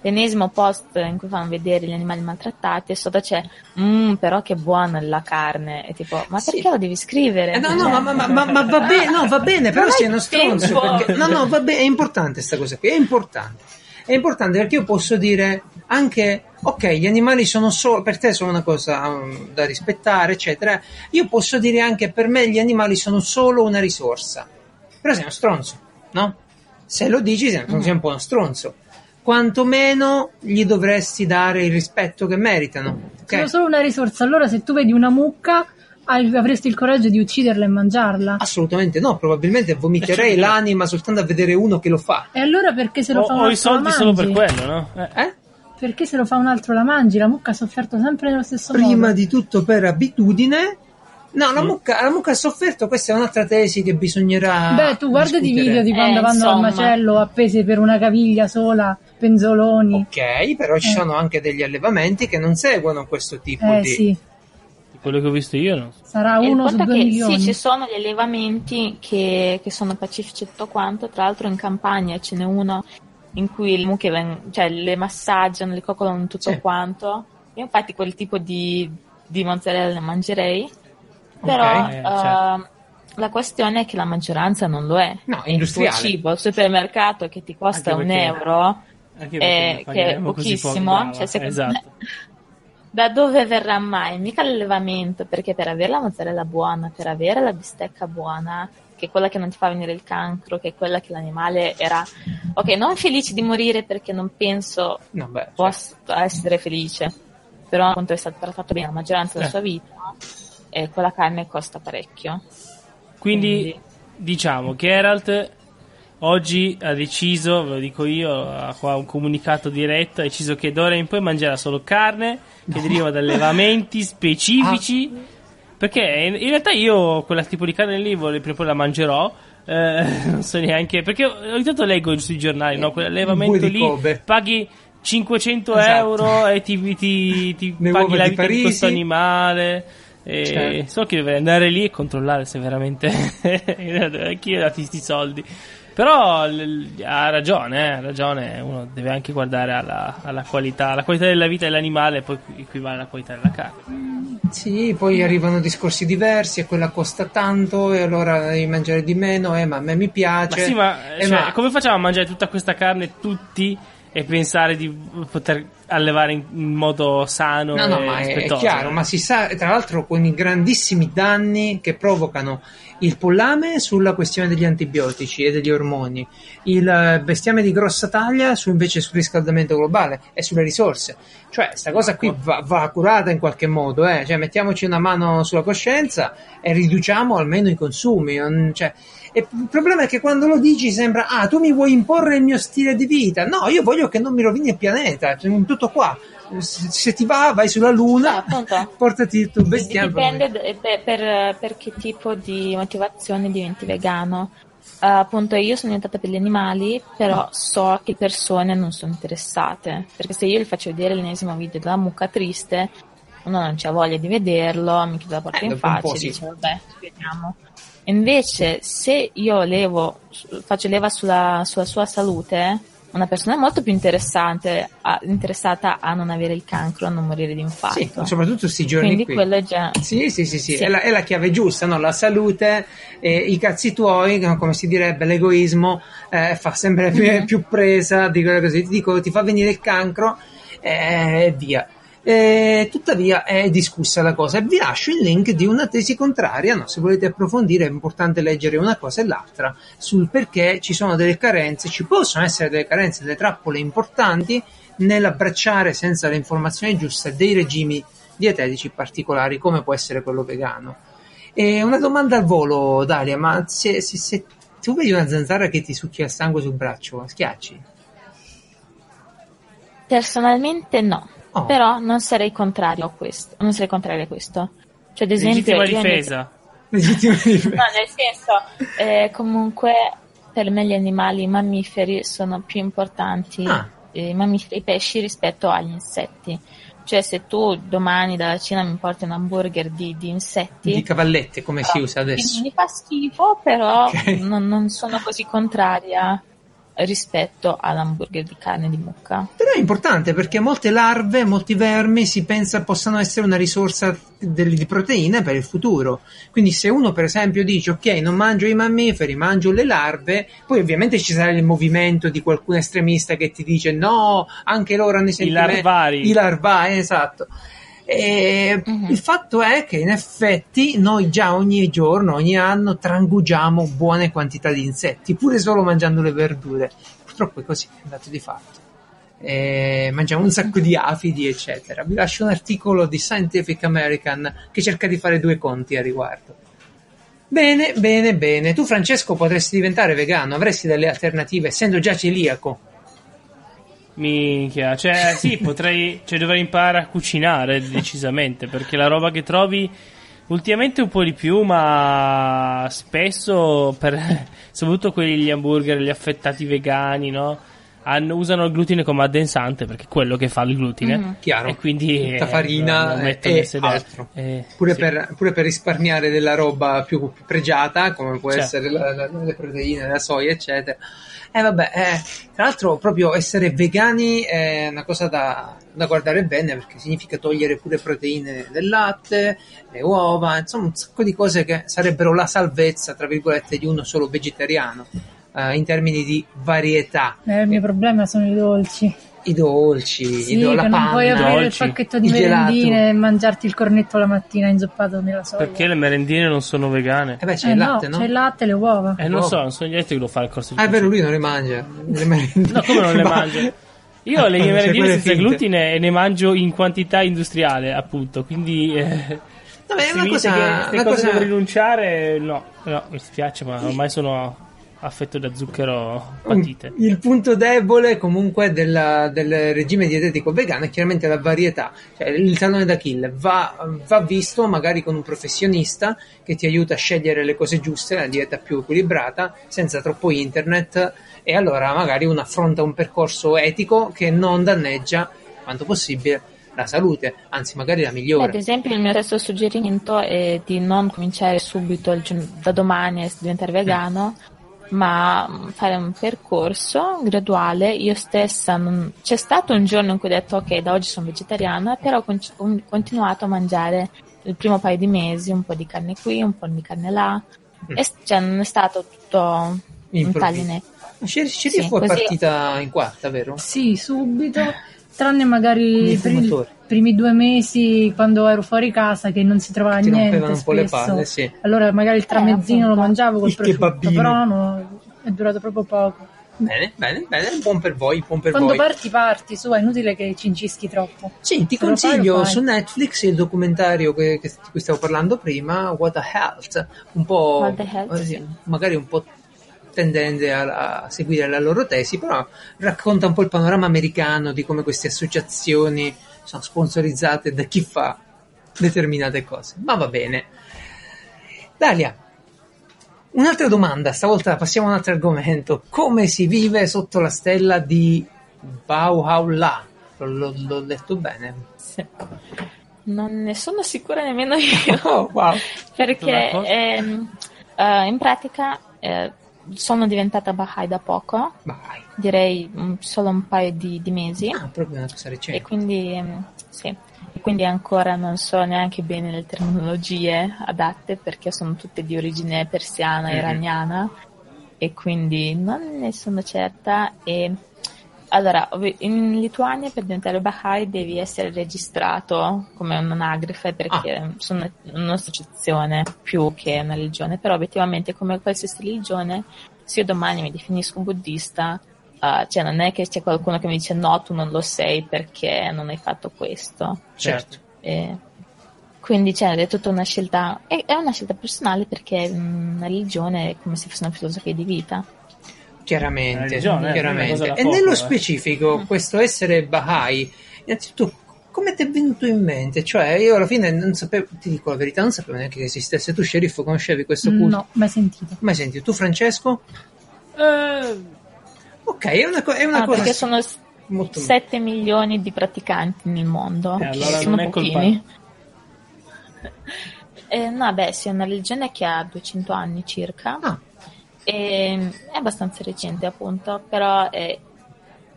l'ennesimo post in cui fanno vedere gli animali maltrattati e sotto c'è, mmm, però che buona la carne. E tipo, ma perché sì. lo devi scrivere? Eh, no, no, ma, ma, ma, ma, va bene, no, va bene, però sei uno stronzo. Perché, no, no, va bene, è importante questa cosa qui, è importante. È importante perché io posso dire anche, ok, gli animali sono solo, per te sono una cosa um, da rispettare, eccetera. Io posso dire anche per me gli animali sono solo una risorsa. Però sei uno stronzo, no? Se lo dici sei, sei un po' uno stronzo. Quantomeno gli dovresti dare il rispetto che meritano. Okay? Sono solo una risorsa. Allora, se tu vedi una mucca, avresti il coraggio di ucciderla e mangiarla? Assolutamente no, probabilmente vomiterei l'anima soltanto a vedere uno che lo fa. E allora perché se lo o, fa un altro? Ho i soldi solo per quello, no? Eh? eh? Perché se lo fa un altro la mangi? La mucca ha sofferto sempre nello stesso Prima modo. Prima di tutto per abitudine, No, la mucca, la mucca ha sofferto, questa è un'altra tesi che bisognerà. Beh, tu guarda di video di quando Eh, vanno al insomma. macello appese per una caviglia sola, penzoloni. Ok, però ci Eh. sono anche degli allevamenti che non seguono questo tipo Eh di. sì, Quello che ho visto io non so. sarà E uno su due che milioni. sì, ci sono gli allevamenti che, che sono pacifici e tutto quanto, tra l'altro in campagna ce n'è uno in cui le mucche ven- cioè, le massaggiano, le coccolano tutto Sì. quanto. Io infatti quel tipo di, di mozzarella le mangerei, però Ok, eh, eh, certo. la questione è che la maggioranza non lo è. No, Il industriale. tuo cibo al supermercato che ti costa Anche un perché- euro, eh, perché che è pochissimo, cioè, secondo esatto. me- da dove verrà mai? Mica l'allevamento, perché per avere la mozzarella buona, per avere la bistecca buona, che è quella che non ti fa venire il cancro, che è quella che l'animale era, ok, non felice di morire perché non penso No, beh, possa essere felice, però appunto è stato trattato bene la maggioranza della Eh. sua vita e quella carne costa parecchio. Quindi Quindi- diciamo che Herald oggi ha deciso, ve lo dico io, ha qua un comunicato diretto, ha deciso che d'ora in poi mangerà solo carne che deriva da allevamenti specifici. Ah. Perché in, realtà io quella tipo di carne lì voglio, prima o poi la mangerò. eh, non so neanche perché ogni tanto leggo sui giornali, no? Quell'allevamento di lì Kobe. paghi 500 Esatto. euro e ti, ti, ti paghi la di vita di Parisi. questo animale. E Certo. So che dovrei andare lì e controllare se veramente chi ha dati questi soldi. Però l- ha ragione, eh, ha ragione, uno deve anche guardare alla, alla qualità, la qualità della vita dell'animale poi equivale alla qualità della carne. Sì, poi arrivano discorsi diversi e quella costa tanto e allora devi mangiare di meno, eh, ma a me mi Ma piace. sì, ma, Eh, cioè, ma- come facciamo a mangiare tutta questa carne tutti e pensare di poter allevare in, modo sano No, no, e ma è, è chiaro, ma si sa, tra l'altro con i grandissimi danni che provocano il pollame sulla questione degli antibiotici e degli ormoni, il eh, bestiame di grossa taglia su invece sul riscaldamento globale e sulle risorse. Cioè, sta cosa qui va, va curata in qualche modo, eh? cioè, mettiamoci una mano sulla coscienza e riduciamo almeno i consumi. non- cioè, il problema è che quando lo dici sembra, ah, tu mi vuoi imporre il mio stile di vita. No, io voglio che non mi rovini il pianeta, cioè, tutto qua. Se, ti va, vai sulla Luna, appunto. portati il tuo bestiame. Dipende per, per- per che tipo di motivazione diventi vegano. Eh, appunto, io sono diventata per gli animali, però so che persone non sono interessate. Perché se io gli faccio vedere l'ennesimo video della mucca triste, uno non c'ha voglia di vederlo, mi chiude la porta Eh, in faccia e sì. dice, vabbè, vediamo. Invece, se io levo, faccio leva sulla, sulla sua salute, una persona è molto più interessante, a- interessata a non avere il cancro, a non morire di infarto. Sì, soprattutto questi giorni Quindi qui. quello è già... Sì, sì, sì, sì, Sì. È, la, è la chiave giusta, no? La salute, eh, i cazzi tuoi, come si direbbe, l'egoismo eh, fa sempre più, Mhm. più presa, dico così, ti dico, ti fa venire il cancro eh, e via. Eh, tuttavia è discussa la cosa e vi lascio il link di una tesi contraria, no? se volete approfondire è importante leggere una cosa e l'altra sul perché ci sono delle carenze, ci possono essere delle carenze, delle trappole importanti nell'abbracciare senza le informazioni giuste dei regimi dietetici particolari come può essere quello vegano. E una domanda al volo, Dalia, ma se, se- se tu vedi una zanzara che ti succhia il sangue sul braccio, schiacci? Personalmente no, Oh. però non sarei contrario a questo. Non sarei contrario a questo. Cioè, ad esempio, Legittima io mi- difesa. Legittima difesa. No, nel senso, eh, comunque per me gli animali i mammiferi sono più importanti, Ah. i mammiferi i pesci rispetto agli insetti. Cioè, se tu domani dalla Cina mi porti un hamburger di, di insetti, Di cavallette, come si usa adesso. mi fa schifo, però Ok. non, non sono così contraria rispetto all'hamburger di carne di mucca. Però è importante perché molte larve, molti vermi si pensa possano essere una risorsa del- di proteine per il futuro. Quindi se uno per esempio dice ok non mangio i mammiferi, mangio le larve, poi ovviamente ci sarà il movimento di qualcun estremista che ti dice no, anche loro hanno i sentimenti. larvari. I larvari, esatto. E Mhm. Il fatto è che in effetti noi già ogni giorno, ogni anno trangugiamo buone quantità di insetti, pure solo mangiando le verdure. Purtroppo è così, è un dato di fatto. E mangiamo un sacco di afidi, eccetera. Vi lascio un articolo di Scientific American che cerca di fare due conti a riguardo. Bene, bene, bene. Tu, Francesco, potresti diventare vegano, avresti delle alternative, essendo già celiaco. Minchia, cioè sì, potrei, cioè dovrei imparare a cucinare decisamente, perché la roba che trovi Ultimamente un po' di più, ma spesso, per, soprattutto quelli gli hamburger, gli affettati vegani, no? Hanno, usano il glutine come addensante perché è quello che fa il glutine. Mm. Chiaro. E quindi tutta farina eh, e altro. Eh, pure, sì. per, pure, per, risparmiare della roba più, più pregiata, come può Certo. essere la, la, le proteine, la soia, eccetera. E vabbè, eh, tra l'altro proprio essere vegani è una cosa da, da guardare bene perché significa togliere pure proteine del latte, le uova, insomma un sacco di cose che sarebbero la salvezza, tra virgolette, di uno solo vegetariano, eh, in termini di varietà. Eh, il mio problema sono i dolci. I dolci, Sì, i do- la non puoi panna, aprire dolci, il pacchetto di il gelato. merendine e mangiarti il cornetto la mattina inzuppato nella soia. Perché le merendine non sono vegane? Eh beh, c'è Eh il no, latte, no? c'è il latte e le uova. Eh, non Oh. so, non sono gli altri che lo fa il corso di Ah, è vero, lui non le mangia. Le merendine. No, come non le Ma- mangio? Io le mie Cioè, merendine senza finte. glutine e ne mangio in quantità industriale, appunto. Quindi, eh, Vabbè, è se una cosa, che una cosa- devo rinunciare, no, no, mi spiace, ma ormai sono affetto da zucchero patite. Il punto debole comunque della- del regime dietetico vegano è chiaramente la varietà, cioè il tallone d'Achille va, va visto magari con un professionista che ti aiuta a scegliere le cose giuste, la dieta più equilibrata, senza troppo internet e allora magari uno affronta un percorso etico che non danneggia quanto possibile la salute, anzi magari la Ad migliore. esempio, il mio stesso suggerimento è di non cominciare subito da domani a diventare vegano, ma fare un percorso graduale. Io stessa, non- c'è stato un giorno in cui ho detto ok, da oggi sono vegetariana, però ho con- continuato a mangiare il primo paio di mesi un po' di carne qui, un po' di carne là. Mm. E cioè, non è stato tutto un Improvviso. taglio netto. Ci, ci Sì, fu così- partita in quarta, vero? Sì, subito. Tranne magari i primi, due mesi quando ero fuori casa che non si trovava Ti niente. un po' le palle, sì. Allora magari il tramezzino lo appunto. mangiavo col Il prosciutto, però no, è durato proprio poco. Bene, bene, bene, buon per voi, buon per Quando voi. parti, parti, su, è inutile che ci incischi troppo. Sì, ti Se lo fai, consiglio lo fai. su Netflix il documentario che, che- di cui stavo parlando prima, What the Health, un po' What the Health, eh, sì. magari un po' tendente a, a seguire la loro tesi, però racconta un po' il panorama americano di come queste associazioni sono sponsorizzate da chi fa determinate cose. Ma va bene. Dalia, un'altra domanda, stavolta passiamo a un altro argomento. Come si vive sotto la stella di Bauhaula? L'ho, l'ho- detto bene. Sì. Non ne sono sicura nemmeno io. Oh, wow. perché ehm, eh, in pratica eh, sono diventata Baha'i da poco, Vai. direi mm, solo un paio di, di mesi, Ah, proprio una cosa e recente. quindi ehm, sì, e quindi ancora non so neanche bene le terminologie adatte perché sono tutte di origine persiana, Mhm. iraniana e quindi non ne sono certa e allora, in Lituania per diventare Baha'i devi essere registrato come un'anagrafe perché sono un'associazione più che una religione, però obiettivamente come qualsiasi religione, se io domani mi definisco un buddista, eh, cioè non è che c'è qualcuno che mi dice no, tu non lo sei perché non hai fatto questo. Certo. E quindi cioè, è tutta una scelta, è, è una scelta personale perché mm, una religione è come se fosse una filosofia di vita. Chiaramente, Hai ragione, eh, chiaramente. E nello eh. specifico, questo essere Baha'i, innanzitutto, come ti è venuto in mente? Cioè, io alla fine non sapevo, ti dico la verità, non sapevo neanche che esistesse. Tu, sceriffo, conoscevi questo culto? No, mai sentito. Mai sentito? Tu, Francesco? Eh, Ok, è una, co- è una Ah, cosa perché sono s- molto... 7 milioni di praticanti nel mondo. Eh, allora sono non è colpa- pochini. Eh, no, beh, sì, è una religione che ha 200 anni circa. Ah, E è abbastanza recente, appunto, però eh,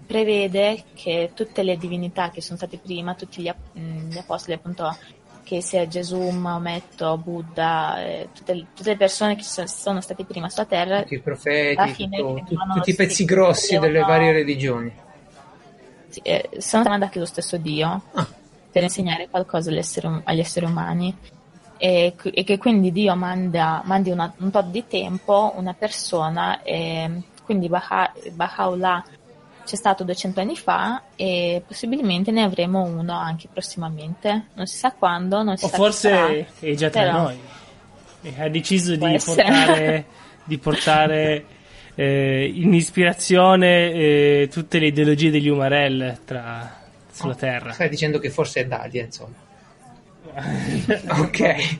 prevede che tutte le divinità che sono state prima, tutti gli, mh, gli apostoli, appunto, che sia Gesù, Maometto, Buddha, eh, tutte, tutte le persone che sono, sono state prima sulla terra, tutti i profeti, fine tutto- tu- venivano tutti i pezzi scritti, grossi delle volevano- varie religioni. sì, eh, sono tramandati lo stesso Dio Ah, per insegnare qualcosa agli esseri, um- agli esseri umani. E, e che quindi Dio manda, mandi una- un tot di tempo una persona, e quindi Baha, Baha'u'llah c'è stato 200 anni fa e possibilmente ne avremo uno anche prossimamente. Non si sa quando, non si o sa chi sarà. forse è già tra Però- noi. E ha deciso di essere. portare, di portare eh, in ispirazione eh, tutte le ideologie degli Umarell tra- sulla Terra. stai dicendo che forse è Dalia, insomma. Ok.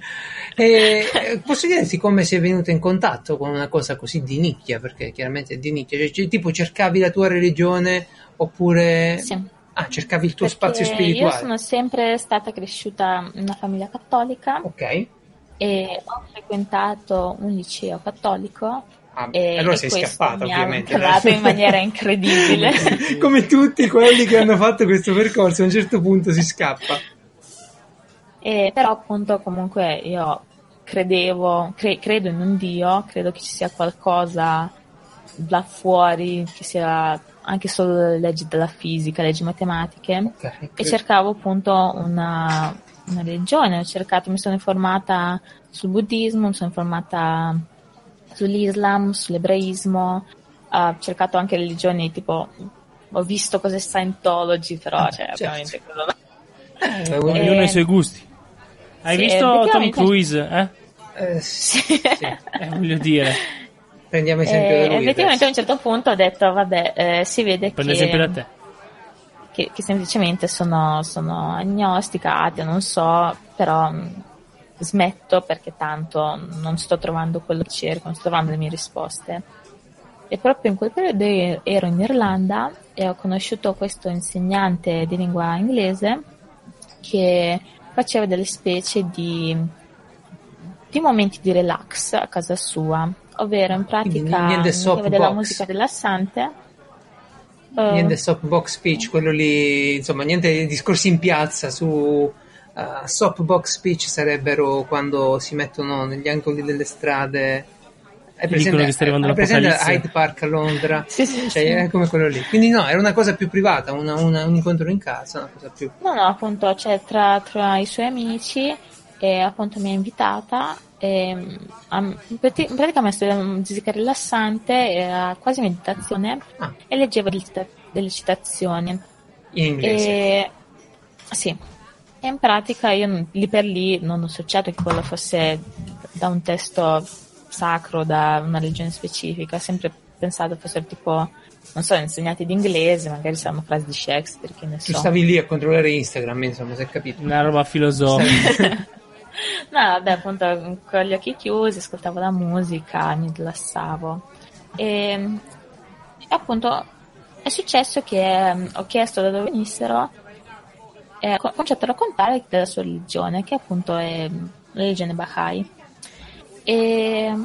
E, posso chiederti come sei venuto in contatto con una cosa così di nicchia? Perché chiaramente è di nicchia. Cioè, tipo cercavi la tua religione oppure... Sì. Ah, cercavi il tuo Perché spazio spirituale. Io sono sempre stata cresciuta in una famiglia cattolica Ok. e ho frequentato un liceo cattolico. Ah, e, allora e sei scappata, ovviamente. ha in maniera incredibile. Come tutti quelli che hanno fatto questo percorso, a un certo punto si scappa. E, però appunto comunque io credevo, cre- credo in un Dio, credo che ci sia qualcosa là fuori, che sia anche solo leggi della fisica, leggi matematiche Ok. e cercavo appunto una, una religione, ho cercato, mi sono informata sul buddismo, mi sono informata sull'Islam, sull'ebraismo, ho cercato anche religioni tipo, ho visto cose Scientology, però Ah, cioè, certo. ovviamente quello. Eh, Ognuno ha i suoi gusti. Hai Sì, visto Tom Cruise? Eh? eh, sì, sì. Eh, voglio dire, Prendiamo esempio Eh, da lui. effettivamente a adesso. un certo punto ho detto, vabbè, eh, si vede prendo che, esempio da te. che, che semplicemente sono, sono agnostica, atea, non so, però mh, smetto perché tanto non sto trovando quello che cerco, non sto trovando le mie risposte. E proprio in quel periodo io ero in Irlanda e ho conosciuto questo insegnante di lingua inglese che faceva delle specie di, di momenti di relax a casa sua, ovvero in Quindi pratica metteva della musica rilassante. eh, Niente soapbox speech, quello lì, insomma, niente discorsi in piazza su uh, soapbox speech sarebbero quando si mettono negli angoli delle strade. Ti dicono che sta arrivando hai presente l'apocalisse? Hyde Park a Londra? Sì, sì, Cioè, sì. è come quello lì. Quindi no, era una cosa più privata, una- una- un incontro in casa, una cosa più... No, no, appunto, cioè, tra, tra i suoi amici e appunto mi ha invitata e, a- in prati- in pratica mi ha studiato musica rilassante, era quasi meditazione Ah. e leggevo delle, cita- delle citazioni. in inglese. E, sì, e in pratica io lì per lì non ho associato che quello fosse da un testo sacro, da una religione specifica, ho sempre pensato fossero tipo, non so, insegnati di inglese, magari saranno frasi di Shakespeare, che ne Tu so. stavi lì a controllare Instagram, insomma, si è capito. Una roba filosofica. No, vabbè, appunto con gli occhi chiusi, ascoltavo la musica, mi rilassavo. E, appunto è successo che mm, ho chiesto da dove venissero e ho cominciato a raccontare della sua religione, che appunto è la religione Baha'i. E,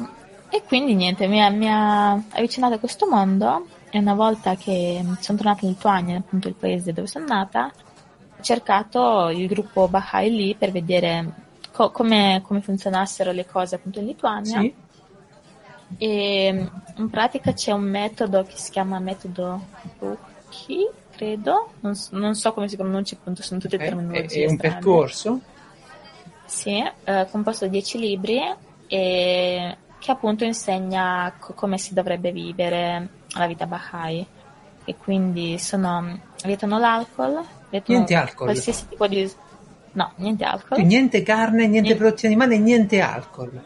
e quindi niente, mi ha, mi ha avvicinato a questo mondo e una volta che sono tornata in Lituania, appunto il paese dove sono nata, ho cercato il gruppo Baha'i lì per vedere co- come, come funzionassero le cose appunto in Lituania. Sì? E in pratica c'è un metodo che si chiama metodo Rookie, credo, non, s- non so come si pronuncia, appunto sono tutte Eh, È, terminologie è un strane. percorso? Sì, eh, composto da 10 libri e che appunto insegna co- come si dovrebbe vivere la vita Baha'i. E quindi sono, vietano l'alcol, vietano Niente alcol. qualsiasi tipo di... No, niente alcol. Niente carne, niente Niente. prodotti animali, niente alcol.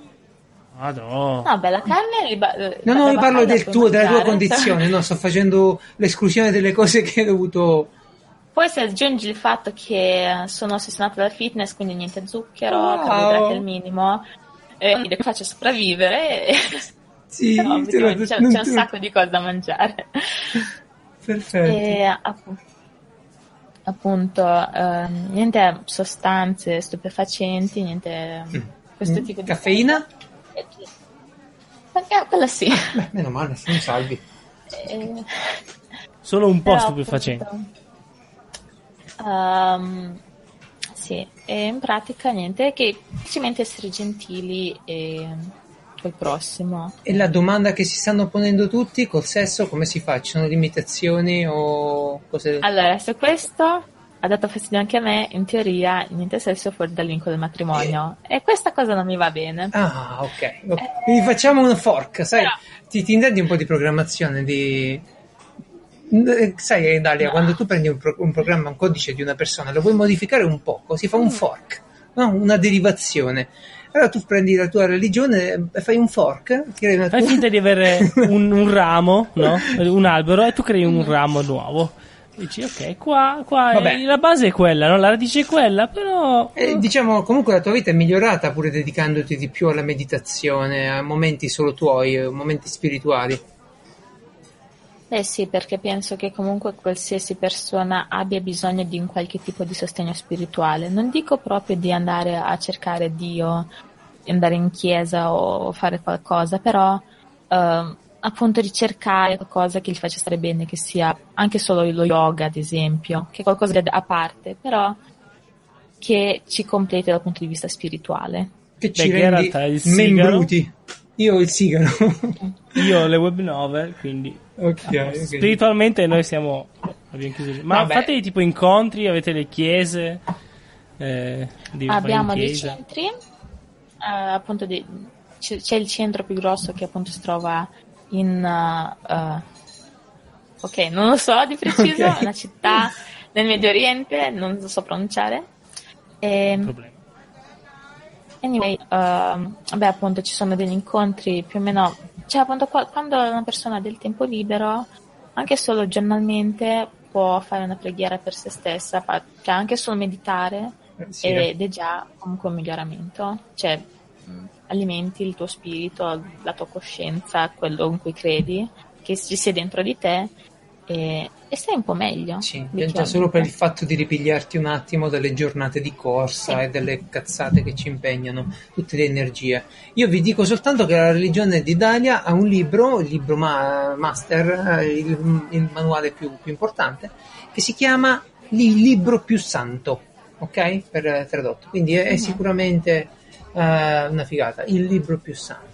Madò. No, beh, la carne... li ba- No, no, io parlo del tuo, della tua condizione, no, sto facendo l'esclusione delle cose che hai dovuto... Poi se aggiungi il fatto che sono ossessionata dal fitness, quindi niente zucchero, Wow. carboidrati al minimo, e mi faccio sopravvivere. E... Sì, lo- effettivamente c'è, c'è un sacco di cose da mangiare. Perfetto. E app- appunto, ehm, niente sostanze stupefacenti, niente questo Mm. tipo di Caffeina? Eh, eh, quella sì. Beh, meno male, siamo salvi. Eh, Solo un po' però, stupefacente. appunto, ehm, sì, e in pratica niente, che semplicemente essere gentili e col prossimo. E la domanda che si stanno ponendo tutti, col sesso come si fa? Ci sono limitazioni o cose... Allora, se questo ha dato fastidio anche a me, in teoria niente sesso fuori dal vincolo del matrimonio. E questa cosa non mi va bene. Ah, ok. Quindi facciamo un fork, sai? Ti, ti intendi un po' di programmazione, di... Eh, Sai, Dalia, No. quando tu prendi un, pro- un programma, un codice di una persona, lo vuoi modificare un poco, si fa un fork, no? una derivazione. Allora tu prendi la tua religione e fai un fork, crei una Fai tua- finta di avere un, un ramo, no? Un albero e tu crei un ramo nuovo. Dici, ok, qua, qua è, la base è quella, no? la radice è quella, però... Eh, diciamo, comunque la tua vita è migliorata pure dedicandoti di più alla meditazione, a momenti solo tuoi, momenti spirituali. Eh sì, perché penso che comunque qualsiasi persona abbia bisogno di un qualche tipo di sostegno spirituale. Non dico proprio di andare a cercare Dio, andare in chiesa o fare qualcosa, però eh, appunto ricercare qualcosa che gli faccia stare bene, che sia anche solo lo yoga, ad esempio, che è qualcosa a parte, però che ci completi dal punto di vista spirituale. Che ci Beh, rendi membruti. Io ho il sigaro. Io ho le web novel, quindi okay, okay. spiritualmente noi siamo abbiamo chiuso. Ma Vabbè. fate tipo incontri, avete le chiese? Eh, Abbiamo dei centri, eh, appunto di, c'è il centro più grosso che appunto si trova in uh, ok, non lo so di preciso, okay. una città nel Medio Oriente, non lo so pronunciare. E, Problema. Anyway, uh, beh, appunto ci sono degli incontri più o meno, cioè appunto quando una persona ha del tempo libero, anche solo giornalmente può fare una preghiera per se stessa, cioè anche solo meditare eh, sì. ed è già comunque un miglioramento, cioè alimenti il tuo spirito, la tua coscienza, quello in cui credi, che ci sia dentro di te e, e stai un po' meglio. Sì, già solo per il fatto di ripigliarti un attimo dalle giornate di corsa sì. e delle cazzate che ci impegnano, tutte le energie. Io vi dico soltanto che la religione di Dalia ha un libro, il libro ma- master, eh, il, il manuale più, più, importante, che si chiama Il libro più santo, ok? Per tradotto. Quindi è, è mm-hmm. sicuramente uh, una figata, il libro più santo.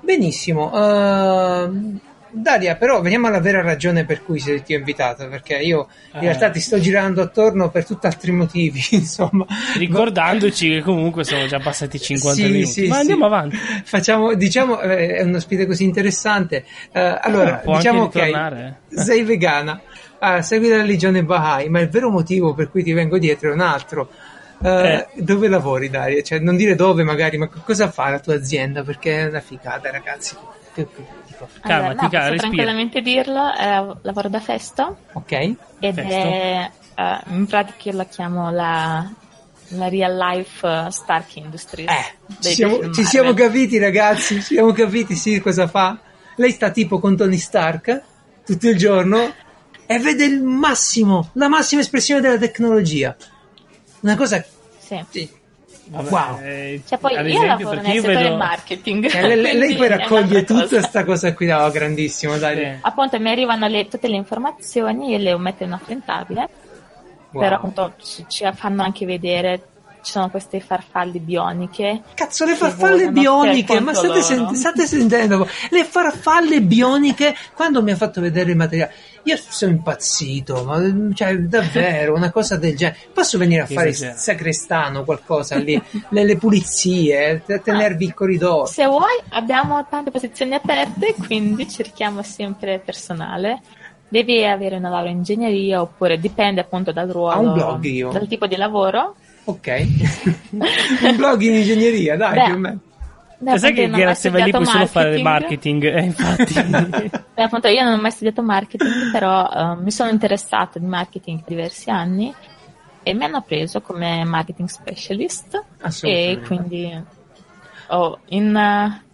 Benissimo. Uh, Daria, però veniamo alla vera ragione per cui ti ho invitato, perché io in eh. realtà ti sto girando attorno per tutt'altri motivi, insomma. Ricordandoci che comunque sono già passati 50 sì, minuti, sì, ma sì. andiamo avanti. Facciamo, diciamo, eh, è un ospite così interessante. Uh, allora, eh, diciamo che okay, sei vegana, uh, segui la religione Baha'i, ma il vero motivo per cui ti vengo dietro è un altro. Uh, eh. Dove lavori, Daria? Cioè, non dire dove magari, ma cosa fa la tua azienda? Perché è una figata, ragazzi. Calma, allora, no, posso tranquillamente dirlo, eh, lavoro da Festo. Ok. Ed Festo. è, uh, in pratica io la chiamo la, la real life uh, Stark Industries. Eh, ci siamo, ci siamo capiti ragazzi, ci siamo capiti, sì, cosa fa? Lei sta tipo con Tony Stark tutto il giorno e vede il massimo, la massima espressione della tecnologia. Una cosa... Sì. sì Vabbè, wow. Eh, cioè, poi io lavoro nel settore vedo... marketing. Eh, lei, lei, poi raccoglie tutta questa cosa qui, no, grandissimo, dai. Sì. Appunto mi arrivano le, tutte le informazioni e le metto in affrontabile. Wow. Però appunto ci, ci fanno anche vedere ci sono queste farfalle bioniche. Cazzo, le farfalle bioniche, ma state, sen- state, sentendo? Le farfalle bioniche, quando mi ha fatto vedere il materiale, io sono impazzito, ma cioè, davvero, una cosa del genere. Posso venire a fare il sacrestano, qualcosa lì, le, le pulizie, tenervi il corridoio. Se vuoi, abbiamo tante posizioni aperte, quindi cerchiamo sempre personale devi avere una laurea in ingegneria oppure dipende appunto dal ruolo, dal tipo di lavoro. Ok, un blog in ingegneria, dai, Beh, più o meno. Beh, sai che grazie a lì puoi solo fare marketing, eh, infatti. Beh, appunto, io non ho mai studiato marketing, però uh, mi sono interessata di marketing per diversi anni e mi hanno preso come marketing specialist e quindi oh, in, uh,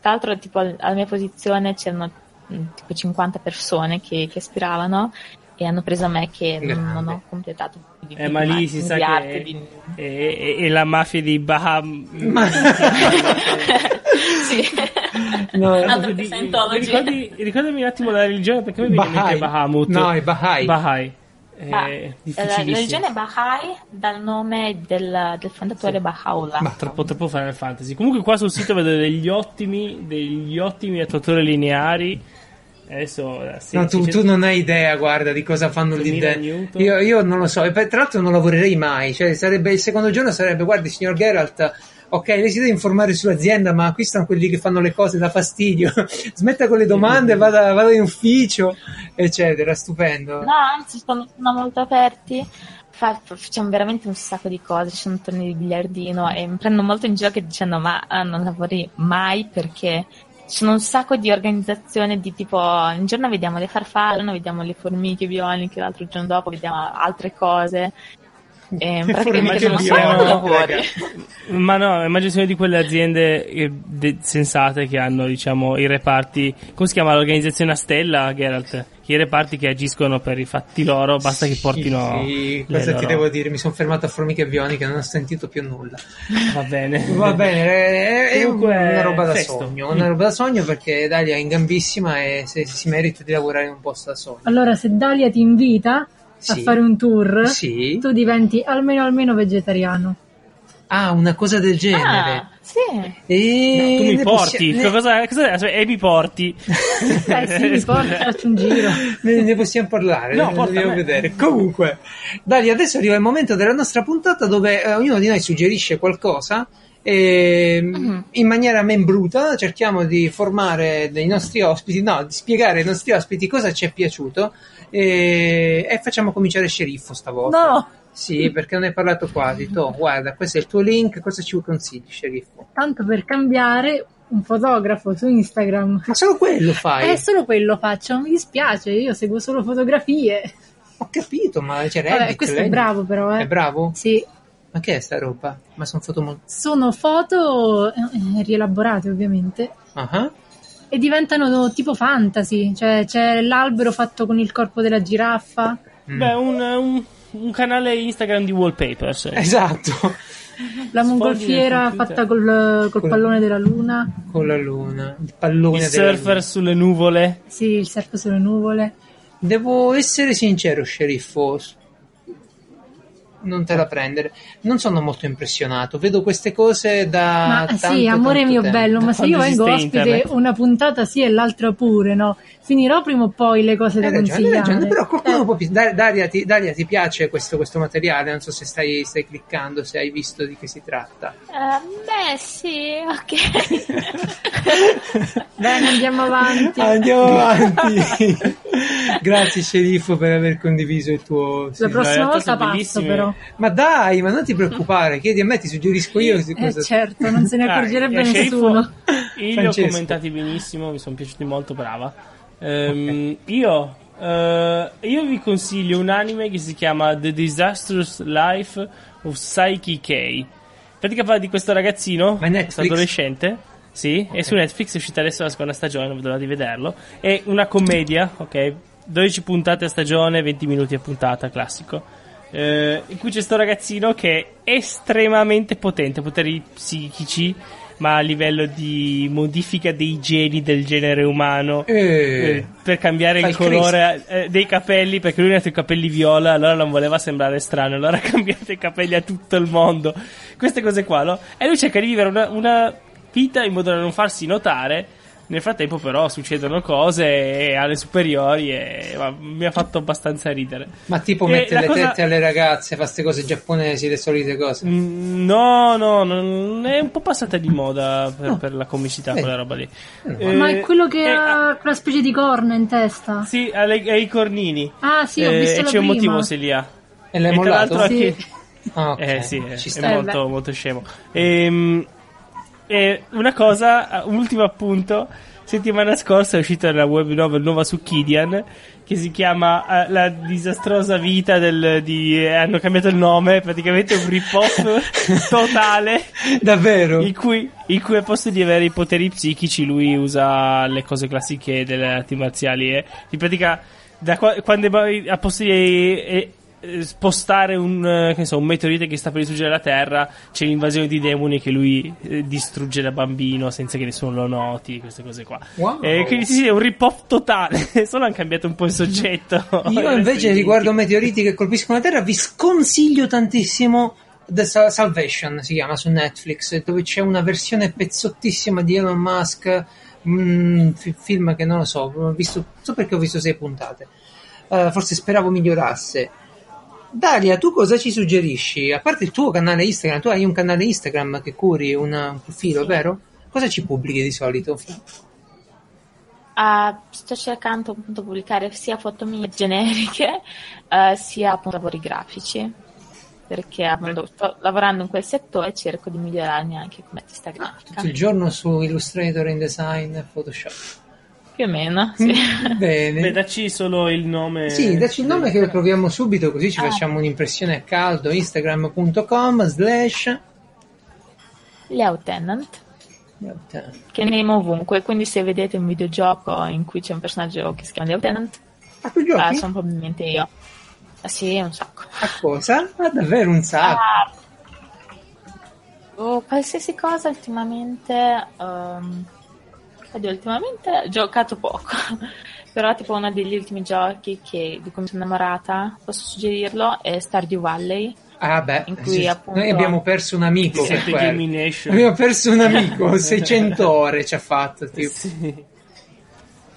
tra l'altro tipo alla mia posizione c'erano mm, tipo 50 persone che, che aspiravano e hanno preso me che non, non ho completato di, eh, ma lì si sa che di... è, è, è, la mafia di Baham. Ma... sì. No, di, ricordi, ricordami un attimo la religione perché mi viene in mente Bahamut no è Bahai. Bahai. Ah, la religione Baha'i dal nome del, del fondatore sì. Baha'u'llah. Ma troppo, troppo Final Fantasy. Comunque qua sul sito vedo degli ottimi, degli ottimi attuatori lineari Adesso, eh, sì, no, tu, tu, non hai idea, guarda, di cosa fanno lì dentro. Io, io, non lo so, e tra l'altro non lavorerei mai. Cioè, sarebbe, il secondo giorno sarebbe, guardi, signor Geralt, ok, lei si deve informare sull'azienda, ma qui stanno quelli che fanno le cose da fastidio. Smetta con le domande, vada, vada in ufficio, eccetera. Stupendo. No, anzi, sono, sono molto aperti. Facciamo veramente un sacco di cose, ci sono tornei di biliardino e mi prendo molto in giro dicendo ma ah, non lavori mai perché sono un sacco di organizzazioni di tipo un giorno vediamo le farfalle, un vediamo le formiche bioniche, l'altro giorno dopo vediamo altre cose. E praticamente non siano lavori. Ma no, immagino siano di quelle aziende eh, sensate che hanno, diciamo, i reparti. Come si chiama l'organizzazione a stella, Geralt? I reparti che agiscono per i fatti loro, basta che portino. Sì, cosa loro... ti devo dire? Mi sono fermato a formiche bioniche, non ho sentito più nulla. Va bene. Va bene, è, è una roba da festo. sogno. Una roba da sogno perché Dalia è in gambissima e se, si merita di lavorare in un posto da sogno. Allora, se Dalia ti invita sì. a fare un tour, sì. tu diventi almeno almeno vegetariano. Ah, una cosa del genere. Ah, sì. E no, tu mi porti. Possi- cosa, cosa, e mi porti. eh sì, mi porti, faccio un giro. Ne, ne possiamo parlare, no, ne dobbiamo vedere. Comunque, Dali, adesso arriva il momento della nostra puntata dove eh, ognuno di noi suggerisce qualcosa e uh-huh. in maniera membruta cerchiamo di formare dei nostri ospiti, no, di spiegare ai nostri ospiti cosa ci è piaciuto e, e facciamo cominciare sceriffo stavolta. No! Sì, perché non hai parlato quasi. Tu, guarda, questo è il tuo link, cosa ci consigli, sceriffo? Tanto per cambiare, un fotografo su Instagram. Ma solo quello fai? Eh, solo quello faccio, mi dispiace, io seguo solo fotografie. Ho capito, ma c'è Reddit, Vabbè, questo Reddit. è bravo però, eh. È bravo? Sì. Ma che è sta roba? Ma sono foto molto... Sono foto eh, rielaborate, ovviamente. Uh-huh e diventano tipo fantasy, cioè c'è l'albero fatto con il corpo della giraffa. Mm. Beh, un, un, un, canale Instagram di wallpapers. Esatto. La mongolfiera fatta col, col, pallone della luna. Con la luna. Il pallone il surfer luna. sulle nuvole. Sì, il surf sulle nuvole. Devo essere sincero, sceriffo non te la prendere. Non sono molto impressionato. Vedo queste cose da. Ma tanto, sì, amore mio tempo. bello, ma se io vengo ospite internet. una puntata sì e l'altra pure, no? Finirò prima o poi le cose da ragione, consigliare. Ragione, però qualcuno eh. può. Daria ti, Daria, ti piace questo, questo, materiale? Non so se stai, stai, cliccando, se hai visto di che si tratta. Uh, beh, sì, ok. Bene, andiamo avanti. Andiamo avanti. Grazie, sceriffo, per aver condiviso il tuo. La prossima volta passo, però. Ma dai, ma non ti preoccupare, chiedi a me, ti suggerisco io. Eh, certo, non se ne accorgerebbe dai, nessuno. Io li ho commentati benissimo, mi sono piaciuti molto, brava. Um, okay. Io Uh, io vi consiglio un anime che si chiama The Disastrous Life of Psyche K. Pratica parla di questo ragazzino, questo adolescente. Sì, okay. è su Netflix, è uscita adesso la seconda stagione, non vedo di vederlo. È una commedia, ok? 12 puntate a stagione, 20 minuti a puntata, classico. Uh, in cui c'è questo ragazzino che è estremamente potente, poteri psichici ma a livello di modifica dei geni del genere umano. Eh, eh, per cambiare il colore eh, dei capelli perché lui ha i capelli viola allora non voleva sembrare strano allora ha cambiato i capelli a tutto il mondo. Queste cose qua no? e lui cerca di vivere una, una vita in modo da non farsi notare nel frattempo, però, succedono cose alle superiori e ma, mi ha fatto abbastanza ridere. Ma tipo mette le cosa... tette alle ragazze, fa queste cose giapponesi, le solite cose? Mm, no, no, non è un po' passata di moda per, no. per la comicità eh. quella roba lì. Eh, ma è quello che eh, ha quella specie di corna in testa? Sì, ha, le, ha i cornini. Ah, sì, ho eh, visto E c'è prima. un motivo se li ha. E l'hai e mollato? Sì. Anche... Ah, okay. Eh sì, è, è molto, molto scemo. Ehm e una cosa, un ultimo appunto. Settimana scorsa è uscita una web novel nuova su Kidian che si chiama uh, La disastrosa vita del, di. Eh, hanno cambiato il nome, praticamente un rip-off totale. Davvero? In cui, in cui al posto di avere i poteri psichici, lui usa le cose classiche delle arti marziali. E in pratica, da qua, quando a posto di. Eh, eh, spostare un, eh, so, un, meteorite che sta per distruggere la Terra, c'è l'invasione di demoni che lui eh, distrugge da bambino senza che nessuno lo noti, queste cose qua. Wow. Eh, quindi sì, è un rip-off totale, solo hanno cambiato un po' il soggetto. Io invece riguardo meteoriti che colpiscono la Terra vi sconsiglio tantissimo The Salvation, si chiama su Netflix, dove c'è una versione pezzottissima di Elon Musk, un film che non lo so, ho visto, so perché ho visto sei puntate. Uh, forse speravo migliorasse Dalia, tu cosa ci suggerisci? A parte il tuo canale Instagram, tu hai un canale Instagram che curi una, un profilo, sì. vero? Cosa ci pubblichi di solito? Uh, sto cercando appunto di pubblicare sia foto mie generiche uh, sia appunto lavori grafici. perché appunto, sto lavorando in quel settore e cerco di migliorarmi anche come artista grafica. Tutto il giorno su Illustrator, InDesign, Photoshop. Più o meno, sì. Mm, bene. Beh, dacci solo il nome. Sì, dacci il nome che lo proviamo subito, così ci ah. facciamo un'impressione a caldo. Instagram.com slash Lieutenant. Che name ovunque, quindi se vedete un videogioco in cui c'è un personaggio che si chiama Lieutenant, ah, tu giochi? Ah, sono probabilmente io. Ah, sì, un sacco. A cosa? Ah, davvero un sacco. Ah, oh, qualsiasi cosa ultimamente. Um, oddio, ultimamente ho giocato poco. Però, tipo, uno degli ultimi giochi che, di cui mi sono innamorata, posso suggerirlo, è Stardew Valley. Ah beh, in cui, sì, appunto, noi abbiamo perso un amico per Abbiamo perso un amico, 600 ore ci ha fatto. Tipo. Sì.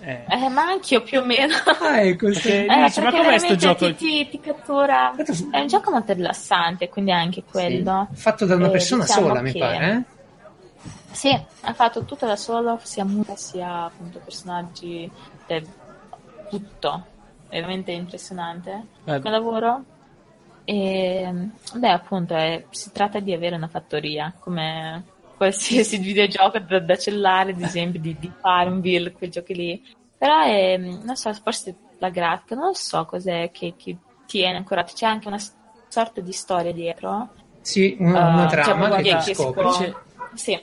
Eh. eh. ma anch'io più o meno. Ah, ecco, perché, eh, dici, ma com'è sto gioco? Ti, ti, cattura. È un gioco molto rilassante, quindi anche quello. Sì. Fatto da una persona diciamo sola, mi pare, eh? Sì, ha fatto tutto da solo, sia musica sia appunto personaggi, cioè, tutto. È veramente impressionante. Eh. Come lavoro e beh, appunto, è, si tratta di avere una fattoria, come qualsiasi videogioco da, da cellulare, ad esempio, di, di Farmville, quei giochi lì. Però è, non so, forse la grafica, non so cos'è che, che tiene ancora, c'è anche una sorta di storia dietro. Sì, una, una uh, trama cioè, che, che, che può... Sì,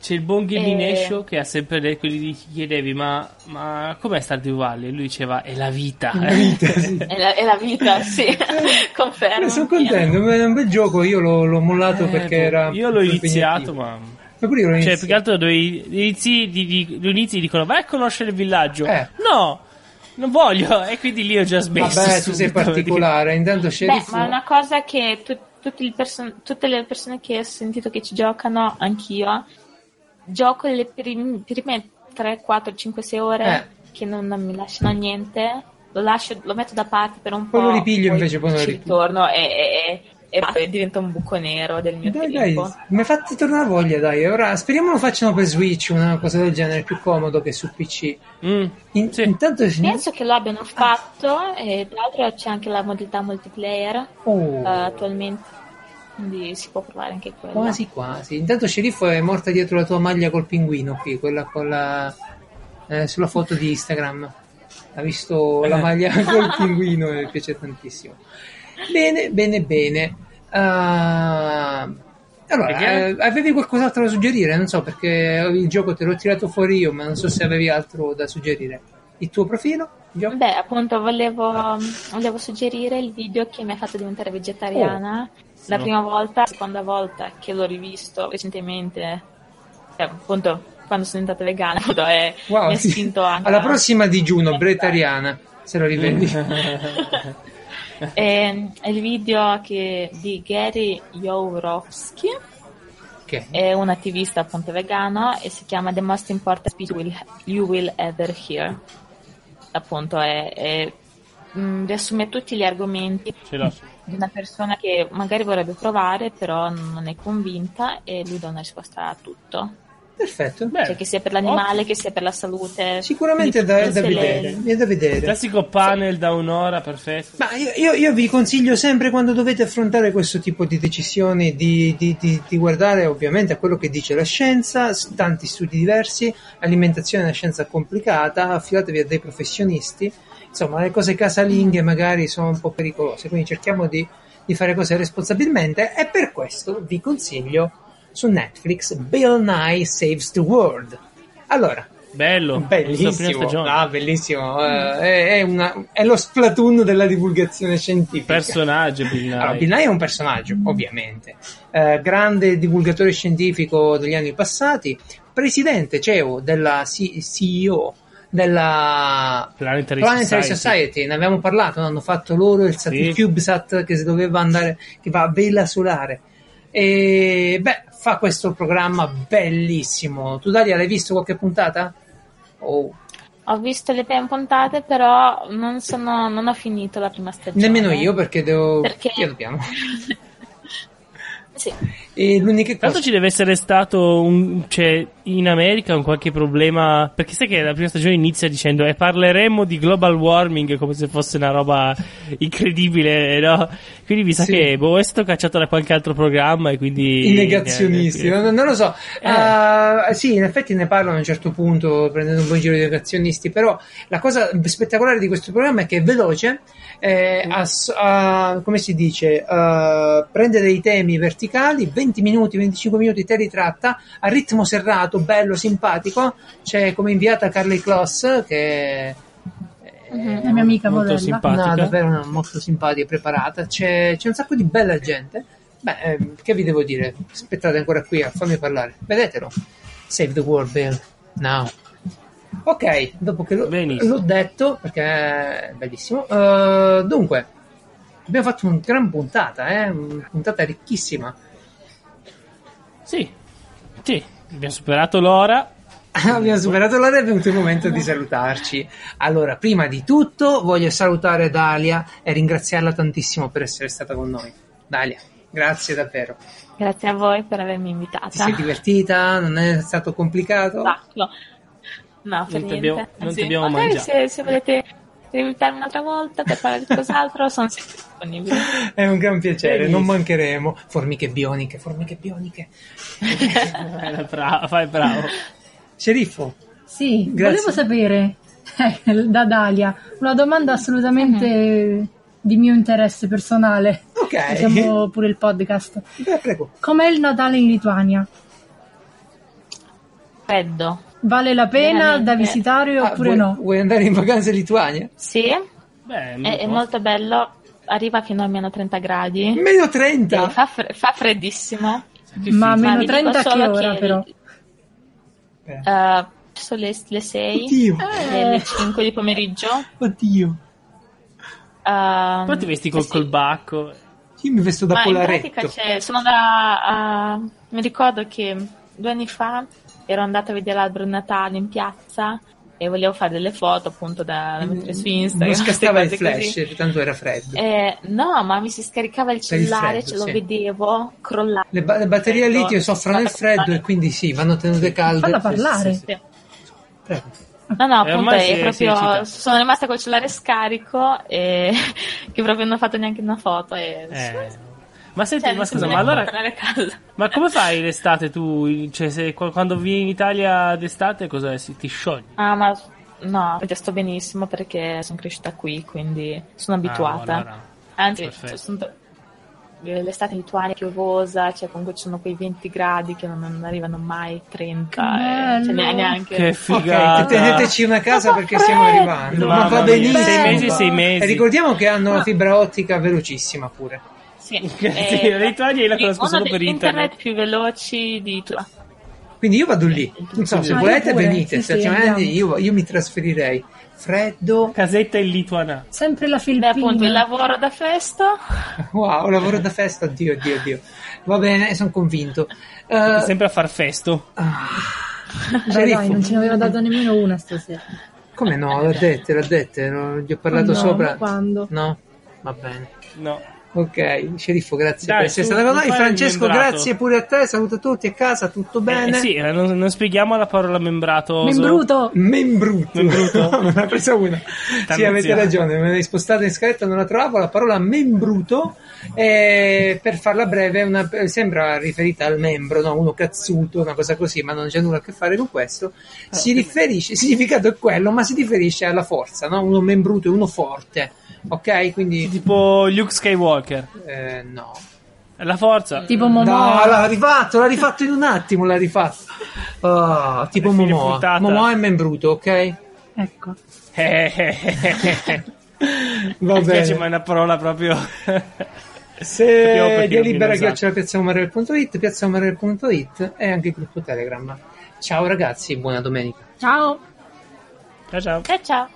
c'è il buon Ghibinescio e... che ha sempre detto, gli chiedevi ma, ma com'è Stardew Valley? E lui diceva è la vita. La vita sì. è, la, è, la, vita, sì, confermo. sono contento, è un bel gioco, io l'ho, l'ho mollato eh, perché era... Io l'ho iniziato ma... Ma pure io l'ho Cioè, più che altro dove inizi, di, di, lo inizi dicono vai a conoscere il villaggio. Eh. No! Non voglio, e quindi lì ho già smesso. Vabbè, tu sei particolare, intanto sceriffo... Beh, ma è una cosa che tu, perso- tutte le persone che ho sentito che ci giocano, anch'io, gioco le prim- prime 3, 4, 5, 6 ore eh. che non, non, mi lasciano niente, lo, lascio, lo metto da parte per un poi po'. Poi lo ripiglio invece, poi lo ripiglio. ritorno e, e, e, e, diventa un buco nero del mio dai, tempo. Dai, mi ha fatto tornare voglia, dai. Ora speriamo lo facciano per Switch, una cosa del genere, più comodo che su PC. Mm, In, sì. intanto, Penso che lo abbiano fatto e tra l'altro c'è anche la modalità multiplayer oh. uh, attualmente quindi si può provare anche quello. Quasi quasi. Intanto Sceriffo è morta dietro la tua maglia col pinguino qui, quella con la eh, sulla foto di Instagram. Ha visto la maglia col pinguino e mi piace tantissimo. Bene, bene, bene. Uh, allora, eh, avevi qualcos'altro da suggerire? Non so perché il gioco te l'ho tirato fuori io, ma non so se avevi altro da suggerire. Il tuo profilo? Beh, appunto, volevo, volevo, suggerire il video che mi ha fatto diventare vegetariana. Oh la prima volta, la seconda volta che l'ho rivisto recentemente, cioè, appunto quando sono diventata vegana, appunto, è, wow, mi ha spinto anche. Alla prossima digiuno, bretariana, se lo rivedi. è, è, il video che, di Gary Yourofsky. Okay. È un attivista appunto vegano e si chiama The Most Important Speech will, You Will Ever Hear. Appunto, è, è, mh, mm, riassume tutti gli argomenti di una persona che magari vorrebbe provare, però non è convinta e lui dà una risposta a tutto. Perfetto. Beh, cioè che sia per l'animale, oh. che sia per la salute. Sicuramente da, da, vedere, le... da vedere. Classico panel sì. da un'ora, perfetto. Ma io, io, io, vi consiglio sempre quando dovete affrontare questo tipo di decisioni di, di, di, di, guardare ovviamente a quello che dice la scienza, tanti studi diversi, alimentazione è una scienza complicata, affidatevi a dei professionisti insomma le cose casalinghe magari sono un po' pericolose, quindi cerchiamo di, di fare cose responsabilmente e per questo vi consiglio su Netflix Bill Nye Saves the World. Allora, Bello, bellissimo, ah, bellissimo. Uh, è, una, è, lo Splatoon della divulgazione scientifica. Personaggio Bill Nye. Allora, Bill Nye è un personaggio, ovviamente. Uh, grande divulgatore scientifico degli anni passati, presidente CEO della C- CEO della Planetary, Planetary Society. Society. ne avevamo parlato, no? hanno fatto loro il sì. CubeSat che doveva andare, che va a vela solare. E beh, fa questo programma bellissimo. Tu Daria l'hai visto qualche puntata? Oh. Ho visto le prime puntate, però non, sono, non ho finito la prima stagione. Nemmeno io perché devo... Perché... Io dobbiamo. sì. E l'unica cosa... Tanto ci deve essere stato un, cioè, in America un qualche problema. Perché sai che la prima stagione inizia dicendo e parleremo di global warming come se fosse una roba incredibile, no? Quindi mi sa sì. che boh, è stato cacciato da qualche altro programma e quindi. I negazionisti, non, non, lo so. Eh. Uh, sì, in effetti ne parlano a un certo punto, prendendo un po' in giro i negazionisti. Però la cosa spettacolare di questo programma è che è veloce. Eh, a, a, come si dice, uh, prende dei temi verticali, 20 minuti, 25 minuti te li tratta a ritmo serrato, bello, simpatico. C'è come inviata Carly Kloss che uh-huh. è mia amica molto modella. simpatica. No, davvero no, molto simpatica, preparata. C'è, c'è, un sacco di bella gente. Beh, eh, che vi devo dire? Aspettate ancora qui a farmi parlare. Vedetelo. Save the world, Bill. Now. Ok, dopo che l'ho, l'ho detto, perché è bellissimo. Uh, dunque, abbiamo fatto una gran puntata, eh? Una puntata ricchissima. Sì, sì, abbiamo superato l'ora. abbiamo superato l'ora e è venuto il momento di salutarci. Allora, prima di tutto voglio salutare Dalia e ringraziarla tantissimo per essere stata con noi. Dalia, grazie davvero. Grazie a voi per avermi invitata. Ti sei divertita? Non è stato complicato? No, no, per non niente. Abbiamo, non ti abbiamo mangiato. Se, se volete invitarmi un'altra volta per parlare di cos'altro, sono sempre disponibile. È un gran piacere, Benissimo. non mancheremo. Formiche bioniche, formiche bioniche. bravo, fai bravo. Sceriffo. Sì, Grazie. volevo sapere eh, da Dalia una domanda assolutamente uh-huh. di mio interesse personale. Ok. Siamo pure il podcast. Beh, prego. Com'è il Natale in Lituania? Freddo. Vale la pena Veramente. da visitare ah, oppure vuoi, no? Vuoi andare in vacanza in Lituania? Sì. Beh, è, è, molto bello. Arriva fino a meno 30 gradi. Meno 30? Fa, fre- fa, freddissimo. Ma meno 30 a che ora che però? Uh, sono le, le 6 Oddio. Eh. le 5 di pomeriggio. Oddio. Uh, Poi ti vesti col sì. colbacco. Io mi vesto da Ma polaretto. In pratica c'è, sono da... Uh, mi ricordo che due anni fa ero andata a vedere l'albero di Natale in piazza e volevo fare delle foto appunto da, da mettere su Instagram. Non scattava il flash, così. tanto era freddo. Eh, no, ma mi si scaricava il cellulare, ce lo sì. vedevo crollare. Le, ba- le batterie a litio soffrono il freddo e quindi sì, vanno tenute calde. Falla parlare. Sì, sì, Prego. No, no, appunto, è proprio, sono rimasta col cellulare scarico e che proprio non ho fatto neanche una foto. E... Eh. Ma senti, cioè, ma scusa, ma allora. Ma come fai l'estate tu? Cioè, se quando vieni in Italia d'estate, cosa ti sciogli? Ah, ma no, sto benissimo perché sono cresciuta qui, quindi sono abituata. Ah, allora. Anzi, sono, l'estate in Lituania è piovosa, cioè comunque ci sono quei 20 gradi che non, non arrivano mai 30, e, cioè neanche. Che figata! Okay, teneteci una casa perché stiamo arrivando. Ma, ma va benissimo. Sei mesi, sei mesi. E ricordiamo che hanno la fibra ottica velocissima pure. Sì, eh, la Lituania io la conosco solo per internet. internet più veloci di Tua. Quindi io vado lì. Non so, se ah, volete venite, sì, sì, io, io mi trasferirei freddo. Casetta in Lituania. Sempre la Filippina. Beh, appunto, il lavoro da festa. Wow, lavoro da festa, oddio, oddio, oddio. Va bene, sono convinto. Uh, sempre a far festo. Ah. Dai, dai, non ce ne aveva dato nemmeno una stasera. Come no? L'ha dette, l'ha dette, no, gli ho parlato no, sopra. Quando? No, va bene. No. Ok, sceriffo, grazie Dai, per essere stato con noi. Francesco, grazie pure a te. Saluto tutti a casa, tutto bene. Eh, sì, eh, non, non, spieghiamo la parola membrato. Membruto. Membruto. Membruto. ne presa una. sì, avete ragione, me l'hai spostata in scaletta, non la trovavo. La parola membruto, eh, per farla breve, una, sembra riferita al membro, no? uno cazzuto, una cosa così, ma non c'è nulla a che fare con questo. Si riferisce, il significato è quello, ma si riferisce alla forza, no? uno membruto è uno forte Ok, quindi. Tipo Luke Skywalker. Eh, no. La forza. Tipo Momoa. No, l'ha rifatto, l'ha rifatto in un attimo, l'ha rifatto. Oh, tipo Momoa. Puntata. Momoa è membruto, ok? Ecco. Va Mi bene. piace, ma è una parola proprio... Se delibera chiocciolapiazzaomarel.it, piazzaomarel.it, piazzaomarel.it e anche il gruppo Telegram. Ciao ragazzi, buona domenica. Ciao. Ciao ciao. Ciao ciao.